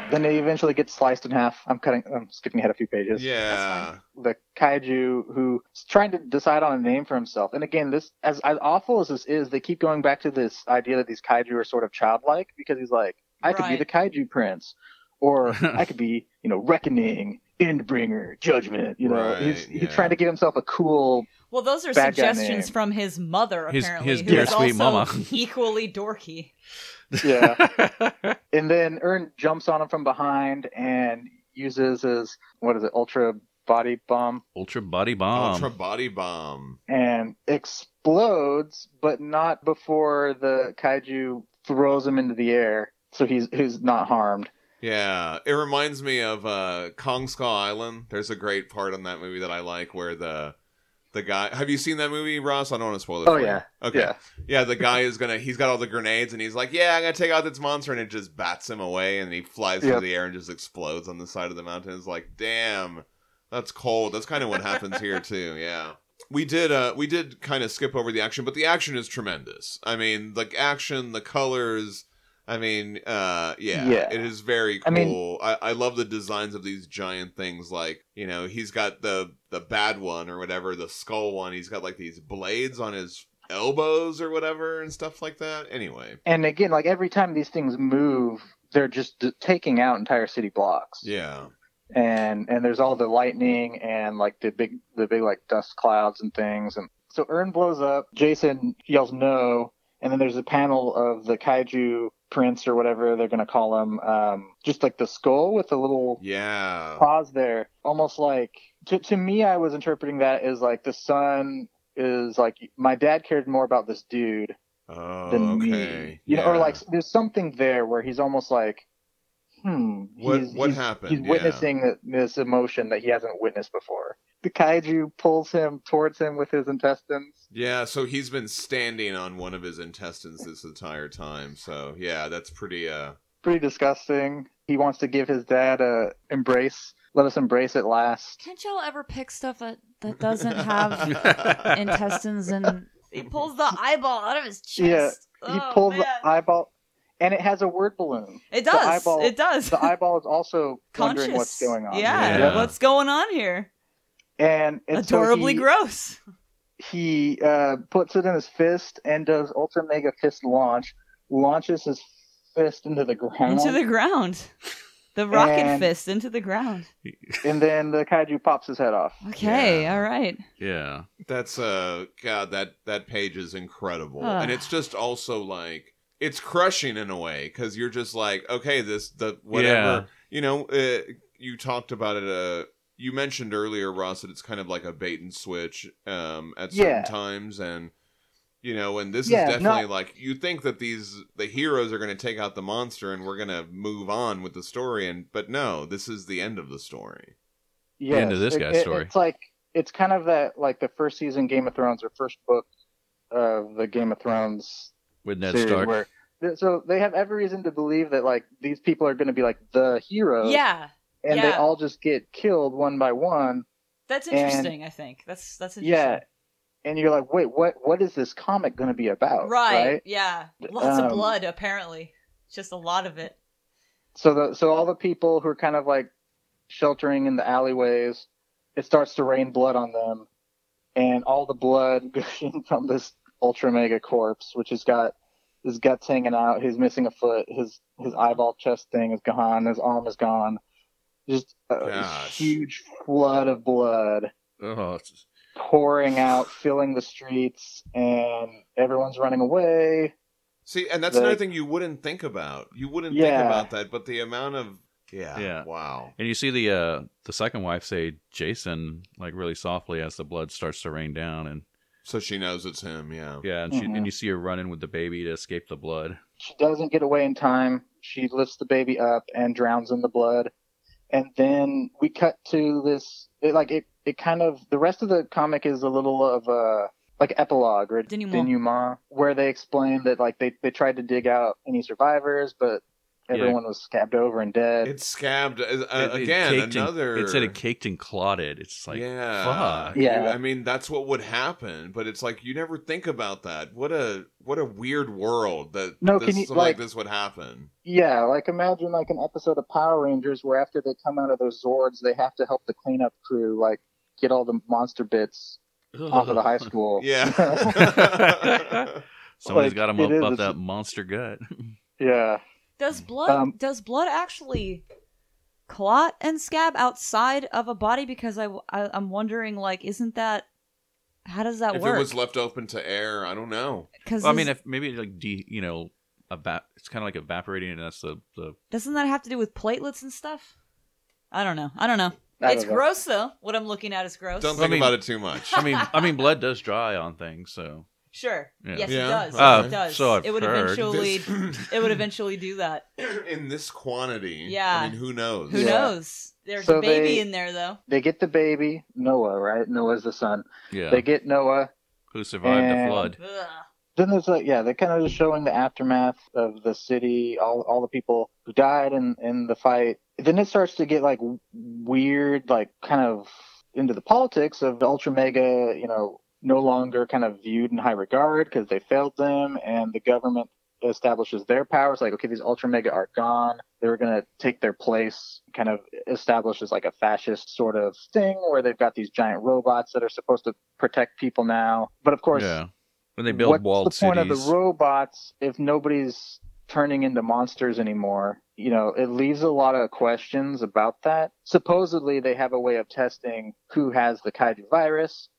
Then he eventually gets sliced in half. I'm cutting. I'm skipping ahead a few pages. Yeah. the kaiju who's trying to decide on a name for himself. And again, this as, as awful as this is, they keep going back to this idea that these kaiju are sort of childlike because he's like, I could be the kaiju prince, or I could be, you know, reckoning, endbringer, judgment. You know, Right, he's yeah. he's trying to give himself a cool. Well, those are Bad guy suggestions name. from his mother, His- apparently, his who dear sweet also mama. equally dorky. Yeah. and then Ern jumps on him from behind and uses his what is it, ultra body bomb, Ultra body bomb. Ultra body bomb. and explodes, but not before the kaiju throws him into the air, so he's he's not harmed. Yeah, it reminds me of uh, Kong Skull Island. There's a great part in that movie that I like where the the guy. Have you seen that movie, Ross? I don't want to spoil it. Oh, for you. yeah. Okay. Yeah. Yeah, the guy is gonna. He's got all the grenades, and he's like, "Yeah, I'm gonna take out this monster," and it just bats him away, and he flies through Yep. the air and just explodes on the side of the mountain. It's like, damn, that's cold. That's kind of what happens here too. Yeah. We did uh we did kind of skip over the action, but the action is tremendous. I mean, the action, the colors, I mean, uh yeah, Yeah. it is very I mean- cool. I, I love the designs of these giant things like, you know, he's got the the bad one or whatever, the skull one. He's got like these blades on his elbows or whatever and stuff like that. Anyway. And again, like every time these things move, they're just d- taking out entire city blocks. Yeah. and and there's all the lightning and like the big the big like dust clouds and things and so Ern blows up Jason yells no and then there's a panel of the kaiju prince or whatever they're gonna call him um just like the skull with a little Yeah. pause there almost like to, to me i was interpreting that as like the son is like my dad cared more about this dude Oh, than okay. me you know or like there's something there where he's almost like hmm What- he's, what he's- happened? he's Yeah. witnessing th- this emotion that he hasn't witnessed before the kaiju pulls him towards him with his intestines Yeah, so he's been standing on one of his intestines this entire time. So yeah, that's pretty. uh pretty disgusting he wants to give his dad a embrace let us embrace it last Can't y'all ever pick stuff that, that doesn't have intestines and he pulls the eyeball out of his chest. Yeah, he Oh, pulls man. the eyeball and it has a word balloon It does. eyeball- it does. the eyeball is also Conscious. wondering what's going on Yeah, Yeah. what's going on here? And, and so Adorably he- gross. he uh, puts it in his fist and does ultra mega fist launch, launches his fist into the ground, Into the ground. The rocket And- fist into the ground. and then the kaiju pops his head off. Okay, Yeah. all right. yeah. That's uh god that that page is incredible. And it's just also like it's crushing in a way because you're just like okay this the whatever Yeah. you know uh, you talked about it uh you mentioned earlier Ross that it's kind of like a bait and switch um at certain Yeah. times and you know and this Yeah, is definitely not- like you think that these the heroes are going to take out the monster and we're going to move on with the story and but no this is the end of the story Yes, end of this it- guy's it- story. It's like it's kind of that like the first season Game of Thrones or first book of the Game of Thrones With Ned series Stark. where so they have every reason to believe that like these people are going to be like the heroes, Yeah, and they all just get killed one by one. that's And- interesting. I think that's that's interesting. Yeah, and you're like, wait, what? What is this comic going to be about? Right. Yeah. Lots of Um, blood. Apparently, just a lot of it. So the so all the people who are kind of like sheltering in the alleyways, it starts to rain blood on them, and all the blood gushing from this ultra mega corpse, which has got his guts hanging out. He's missing a foot. His his eyeball chest thing is gone. His arm is gone. Just a Gosh. huge flood of blood Oh, it's- pouring out, filling the streets, and everyone's running away. See, and that's Like- another thing you wouldn't think about. You wouldn't Yeah. think about that, but the amount of Yeah. Yeah. Wow. And you see the uh the second wife say Jason like really softly as the blood starts to rain down and So she knows it's him. Yeah. yeah, and she Mhm. and you see her running with the baby to escape the blood. She doesn't get away in time. She lifts the baby up and drowns in the blood. And then we cut to this, it, like it, it kind of, the rest of the comic is a little of a, like epilogue or Denouement. denouement, where they explain that like they, they tried to dig out any survivors, but Yeah. everyone was scabbed over and dead. It's scabbed uh, It- uh, it again. caked in- another. it said it caked and clotted. It's like yeah. fuck. Yeah. I mean, that's what would happen, but it's like you never think about that. What a what a weird world that No, this, can you, like, like- this would happen. Yeah, like imagine like an episode of Power Rangers where after they come out of those Zords, they have to help the cleanup crew like get all the monster bits off of the high school. Yeah. Somebody's Like, got him it up, is, up that monster gut. yeah. Does blood Um, does blood actually clot and scab outside of a body? Because I, I am wondering like, isn't that how does that if work? If it was left open to air, I don't know. Because Well, I mean, if maybe like de, you know, evap- it's kind of like evaporating, and that's the the. doesn't that have to do with platelets and stuff? I don't know. I don't know. I it's don't know. gross though. What I'm looking at is gross. Don't Well, I think mean- about it too much. I mean, I mean, blood does dry on things, so Sure. Yeah. Yes, Yeah. it does. Uh, it does. so I've it would heard. eventually This- it would eventually do that. in this quantity. Yeah. I mean, who knows? Who Yeah. knows? There's So a baby they- in there though. They get the baby, Noah, right? Noah's the son. yeah. They get Noah. Who survived the and- flood? Ugh. Then there's like, yeah, they're kind of just showing the aftermath of the city, all all the people who died in in the fight. Then it starts to get like w- weird, like kind of into the politics of the Ultra Mega, you know, no longer kind of viewed in high regard because they failed them, and the government establishes their powers. Like, okay, these Ultra Mega are gone. They were gonna take their place, kind of establishes like a fascist sort of thing where they've got these giant robots that are supposed to protect people now. But of course, Yeah. When they build what's walled the point cities. of the robots if nobody's turning into monsters anymore? You know, it leaves a lot of questions about that. Supposedly, they have a way of testing who has the kaiju virus,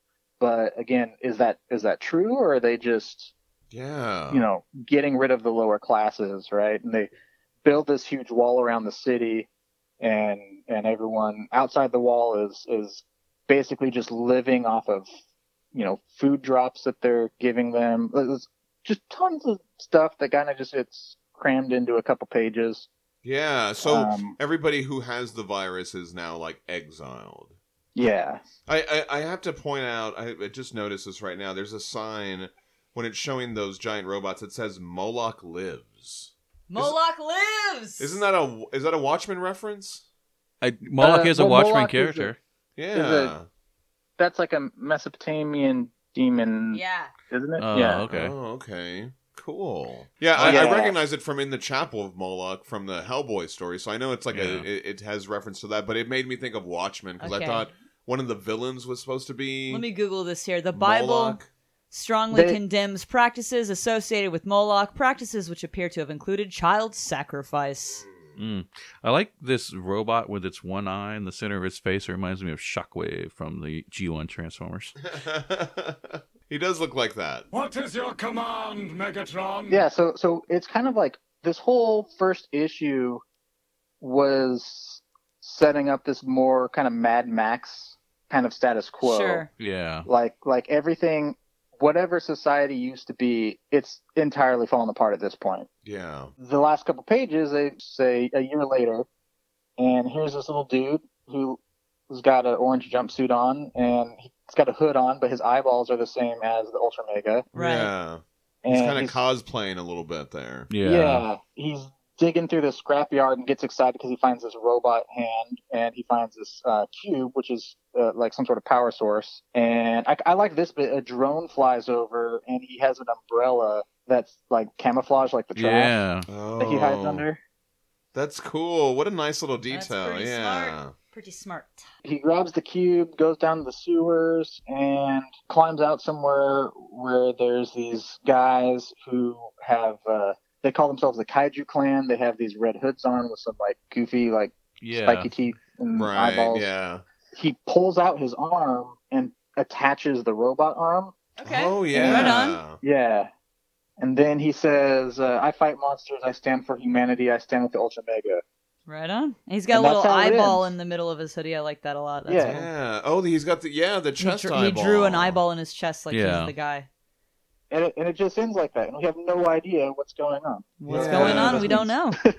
but again, is that is that true, or are they just Yeah. you know getting rid of the lower classes, right? And they build this huge wall around the city, and and everyone outside the wall is is basically just living off of you know food drops that they're giving them. It's just tons of stuff that kind of just gets crammed into a couple pages. Yeah. So Um, everybody who has the virus is now like exiled. Yeah, I, I, I have to point out, I, I just noticed this right now. There's a sign when it's showing those giant robots. It says Moloch lives. Moloch lives. Isn't that a is that a Watchmen reference? I, Moloch Uh, is a well, Watchmen Moloch is a- character. Yeah. that's like a Mesopotamian demon, Yeah. isn't it? Oh, yeah. okay. Oh, okay. Cool. Yeah, Oh, I, I recognize it from in the chapel of Moloch from the Hellboy story. So I know it's like Yeah. a it, it has reference to that, but it made me think of Watchmen because Okay. I thought one of the villains was supposed to be. Let me Google this here. The Bible Moloch. strongly They- condemns practices associated with Moloch, practices which appear to have included child sacrifice. Mm. I like this robot with its one eye in the center of its face. It reminds me of Shockwave from the G1 Transformers. he does look like that. What is your command, Megatron? Yeah, so so it's kind of like this whole first issue was setting up this more kind of Mad Max kind of status quo. Sure. Yeah. Like like everything whatever society used to be, it's entirely fallen apart at this point. Yeah. The last couple pages they say a year later and here's this little dude who has got an orange jumpsuit on and he's got a hood on, but his eyeballs are the same as the Ultra Mega. Right. Yeah. And He's kind of cosplaying a little bit there. Yeah. Yeah, he's digging through the scrapyard and gets excited because he finds this robot hand and he finds this uh, cube, which is uh, like some sort of power source. And I, I like this bit. A drone flies over and he has an umbrella that's like camouflage, like the trash Yeah. Oh, that he hides under. That's cool. What a nice little That's detail. pretty Yeah. smart. Pretty smart. He grabs the cube, goes down to the sewers, and climbs out somewhere where there's these guys who have. Uh, they call themselves the Kaiju Clan. They have these red hoods on with some like goofy, like Yeah. spiky teeth and Right. eyeballs. Yeah. He pulls out his arm and attaches the robot arm. Okay. Oh Right yeah. on. Yeah. And then he says, uh, "I fight monsters. I stand for humanity. I stand with the Ultra Mega." Right on. He's got And a little that's how it eyeball in the middle of his hoodie. I like that a lot. That's Yeah. cool. Yeah. Oh, he's got the yeah the He, chest dr- he drew an eyeball in his chest like Yeah. he's the guy. And it, and it just ends like that, and we have no idea what's going on. What's Yeah. going on? We don't know.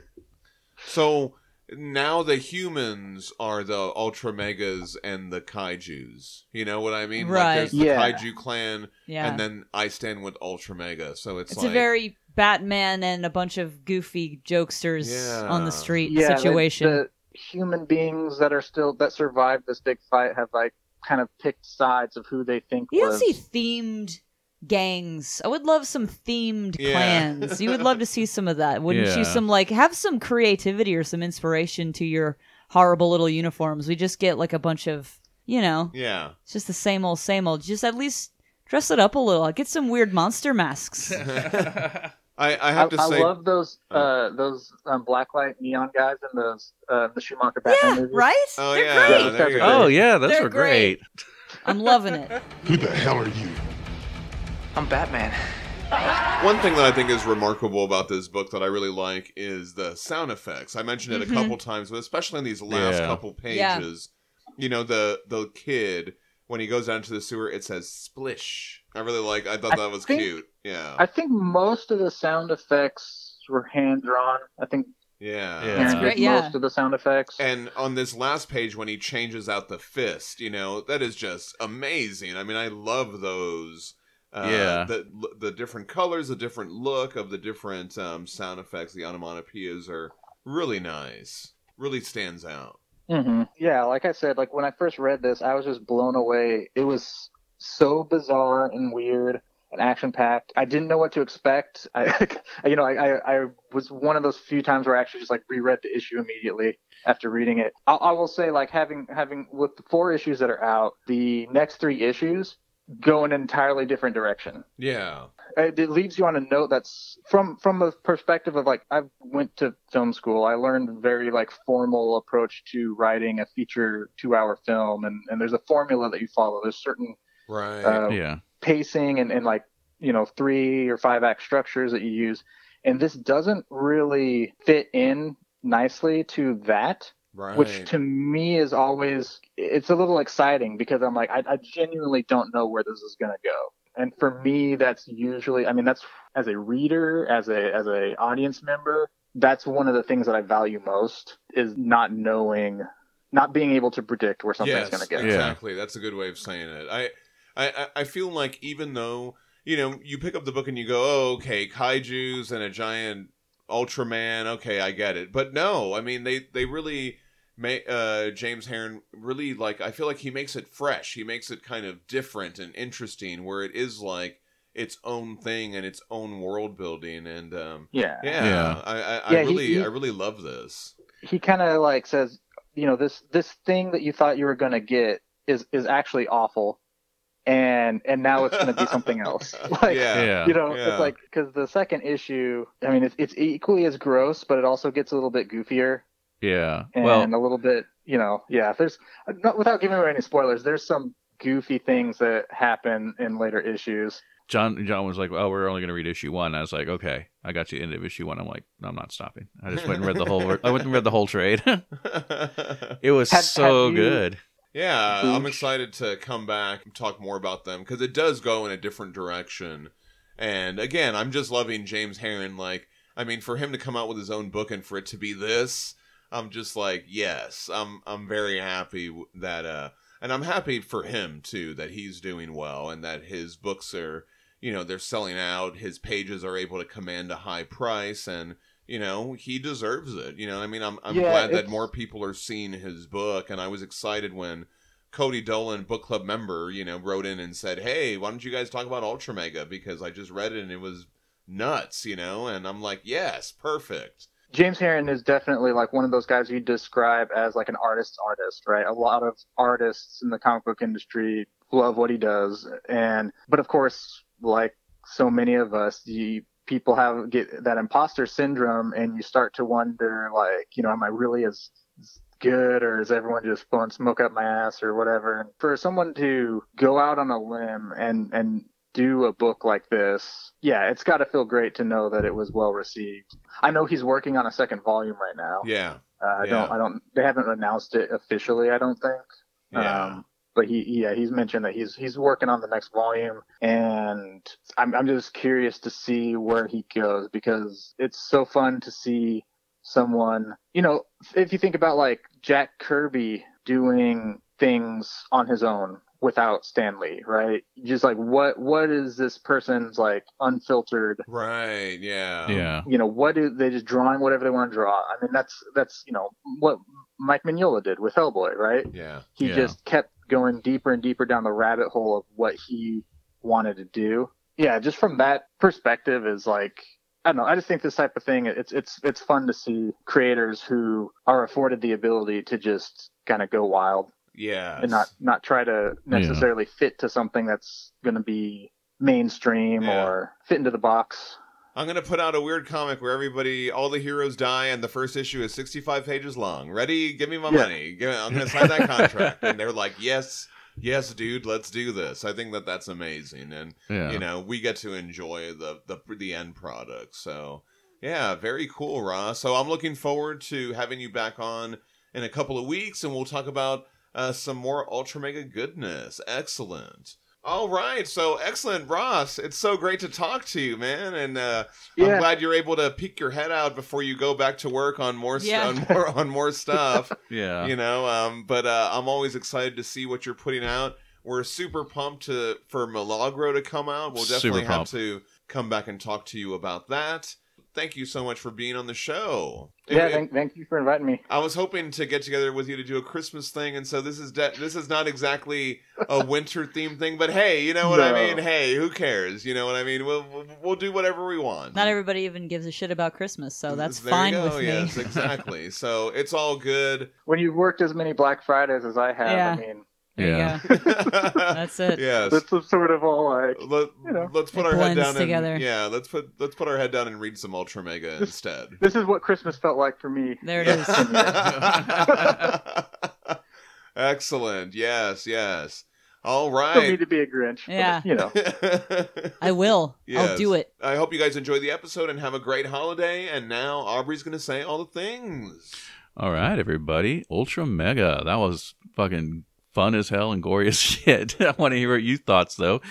So now the humans are the Ultra Megas and the Kaiju's. You know what I mean? Right. Like there's the Yeah. Kaiju clan, Yeah. and then I stand with Ultra Mega. So it's, it's like a very Batman and a bunch of goofy jokesters Yeah. on the street Yeah, the- situation. The, human beings that are still that survived this big fight have like kind of picked sides of who they think You don't was. see themed gangs. I would love some themed Yeah. clans. You would love to see some of that. Wouldn't you? Some like have some creativity or some inspiration to your horrible little uniforms. We just get like a bunch of, you know, yeah. it's just the same old, same old. Just at least dress it up a little. Get some weird monster masks. I, I I, have to I say, love those Oh. uh, those um, blacklight neon guys in those uh, the Schumacher yeah, Batman movies. right? Oh, They're yeah, great. there. Oh yeah, those They're were great. I'm loving it. Who the hell are you? I'm Batman. One thing that I think is remarkable about this book that I really like is the sound effects. I mentioned it a couple times, but especially in these last Yeah. couple Mm-hmm. Yeah. pages. You know, the the kid when he goes down to the sewer, it says splish. I really like. I thought I that was think- cute. Yeah, I think most of the sound effects were hand drawn. I think yeah, Yeah. That's great, yeah. most of the sound effects. And on this last page, when he changes out the fist, you know, that is just amazing. I mean, I love those. Uh, Yeah. The the different colors, the different look of the different um, sound effects, the onomatopoeias are really nice. Really stands out. hmm Yeah, like I said, like when I first read this, I was just blown away. It was so bizarre and weird and action packed. I didn't know what to expect. I, you know, I, I, I was one of those few times where I actually just like reread the issue immediately after reading it. I, I will say, like having having with the four issues that are out, the next three issues go in an entirely different direction Yeah. it, it leaves you on a note that's from from a perspective of like I went to film school. I learned very like formal approach to writing a feature two hour film, and and there's a formula that you follow. There's certain Right. uh, Yeah. pacing and and like you know three or five act structures that you use, and this doesn't really fit in nicely to that right. which to me is always it's a little exciting because i'm like i, I genuinely don't know where this is going to go and for me that's usually i mean that's as a reader as a as a audience member that's one of the things that i value most is not knowing not being able to predict where something's yes, going to go Yeah. exactly. That's a good way of saying it. I, I, I- I feel like even though you know you pick up the book and you go, oh, okay, kaiju's and a giant Ultraman. Okay, I get it. But no, I mean they they really. May, uh, James Harren really like. I feel like he makes it fresh. He makes it kind of different and interesting, where it is like its own thing and its own world building. And um, yeah yeah, Yeah. I, I, I Yeah, he- really, he- I really love this. he kind of like says you know this this thing that you thought you were going to get is is actually awful and and now it's going to be something else like yeah, Yeah. you know Yeah. it's like because the second issue i mean it's, it's equally as gross but it also gets a little bit goofier Yeah. and Well, a little bit you know yeah there's not without giving away any spoilers there's some goofy things that happen in later issues John John was like, "Oh, we're only going to read issue one." I was like, "Okay, I got you into issue one." I'm like, "No, I'm not stopping." I just went and read the whole. I went and read the whole trade. it was Have- so have you- good. Yeah, Boosh. I'm excited to come back and talk more about them because it does go in a different direction. And again, I'm just loving James Harren. Like, I mean, for him to come out with his own book and for it to be this, I'm just like, yes, I'm I'm very happy that uh, and I'm happy for him too that he's doing well and that his books are, you know, they're selling out. His pages are able to command a high price and. You know he deserves it. You know, I mean, I'm I'm Yeah, glad that more people are seeing his book, and I was excited when Cody Dolan, book club member, you know, wrote in and said, "Hey, why don't you guys talk about Ultra Mega? Because I just read it and it was nuts, you know." And I'm like, "Yes, perfect." James Harren is definitely like one of those guys you describe as like an artist's artist, right? A lot of artists in the comic book industry love what he does, and but of course, like so many of us, you people have get that imposter syndrome, and you start to wonder, like, you know, am I really as good, or is everyone just blowing smoke up my ass, or whatever? And for someone to go out on a limb and and do a book like this, yeah, it's got to feel great to know that it was well received. I know he's working on a second volume right now. Yeah, Uh, I Yeah. don't. I don't. They haven't announced it officially. I don't think. Yeah. Um, but he, yeah, he's mentioned that he's he's working on the next volume, and I'm I'm just curious to see where he goes because it's so fun to see someone. You know, if you think about like Jack Kirby doing things on his own without Stan Lee, right? Just like what what is this person's like unfiltered right. Yeah. Yeah. you know what do they just drawing whatever they want to draw i mean that's that's you know what mike mignola did with hellboy right Yeah. he Yeah. just kept going deeper and deeper down the rabbit hole of what he wanted to do yeah just from that perspective is like I don't know. I just think this type of thing it's it's it's fun to see creators who are afforded the ability to just kind of go wild Yeah. and not not try to necessarily fit to something that's going to be mainstream Yeah. or fit into the box. I'm gonna put out a weird comic where everybody, all the heroes die, and the first issue is 65 pages long. Ready? Give me my Yeah. money. Give- I'm gonna sign that contract, and they're like, "Yes, yes, dude, let's do this." I think that that's amazing, and Yeah. you know, we get to enjoy the the the end product. So, yeah, very cool, Ross. So I'm looking forward to having you back on in a couple of weeks, and we'll talk about uh, some more Ultra Mega goodness. Excellent. All right, so excellent, Ross. It's so great to talk to you, man, and uh, I'm glad you're able to peek your head out before you go back to work on more st- Yeah. on more on more stuff. Yeah. you know, um, but uh, I'm always excited to see what you're putting out. We're super pumped to for Milagro to come out. We'll definitely have to come back and talk to you about that. Thank you so much for being on the show. Yeah, It- thank, thank you for inviting me. I was hoping to get together with you to do a Christmas thing, and so this is de- this is not exactly a winter themed thing. But hey, you know what I mean? Hey, who cares? You know what I mean? We'll we'll, we'll do whatever we want. Not everybody even gives a shit about Christmas, so that's There fine you go. with me. Yes, exactly. so it's all good. When you've worked as many Black Fridays as I have, Yeah. I mean, There Yeah. That's it. Yes. that's sort of all like. Let, you know. let's put It our head down together. and yeah, let's put let's put our head down and read some Ultra Mega instead. This is what Christmas felt like for me. There it is. Excellent. Yes, yes. All right. Don't need to be a Grinch. but, Yeah. you know. I will. Yes. I'll do it. I hope you guys enjoy the episode and have a great holiday. And now Aubrey's going to say all the things. All right, everybody. Ultra Mega. That was fucking fun as hell and gory as shit. I want to hear what you thoughts, though.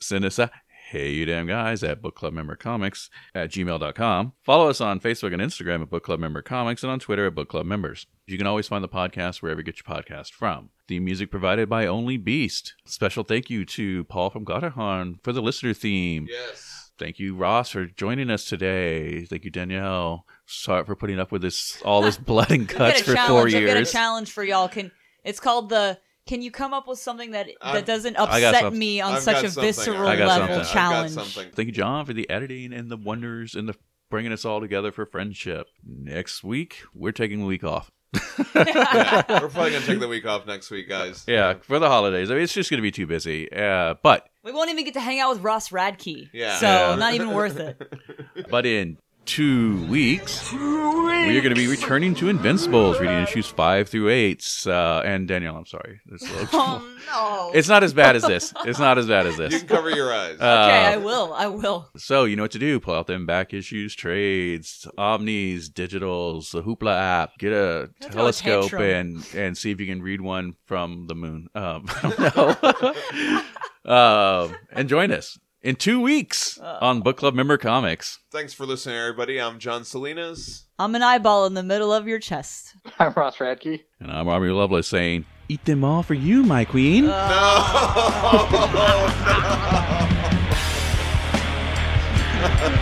Send us a hey, you damn guys at Book Club Member Comics at gmail.com. Follow us on Facebook and Instagram at Book Club Member Comics and on Twitter at Book Club Members. You can always find the podcast wherever you get your podcast from. The music provided by Only Beast. Special thank you to Paul from Gotterhorn for the listener theme. Yes. Thank you, Ross, for joining us today. Thank you, Danielle. Sorry for putting up with this all this blood and guts for four challenge. I've got a years. challenge for y'all. Can it's called the can you come up with something that I've- that doesn't upset me on I've such a something. visceral I got level something. I've got challenge? something. Thank you, John, for the editing and the wonders and the bringing us all together for friendship. Next week, we're taking a week off. Yeah, we're probably going to take the week off next week, guys. Yeah, for the holidays. I mean, it's just going to be too busy. Uh, but We won't even get to hang out with Ross Radke. Yeah. So Yeah. not even worth it. but in two weeks, we are going to be returning to Invincibles, reading issues five through eight. Uh, and Danielle, I'm sorry, It's a Oh no. it's not as bad as this. It's not as bad as this. You can cover your eyes. okay, Uh, I will. I will. So you know what to do. Pull out them back issues, trades, omnis, digitals, the Hoopla app. Get a Don't a telescope and and see if you can read one from the moon. Um, I don't know. um, and join us in two weeks Uh. on Book Club Member Comics. Thanks for listening, everybody. I'm John Salinas. I'm an eyeball in the middle of your chest. I'm Ross Radke. And I'm Robbie Lovelace saying, "Eat them all for you, my queen." Uh. No!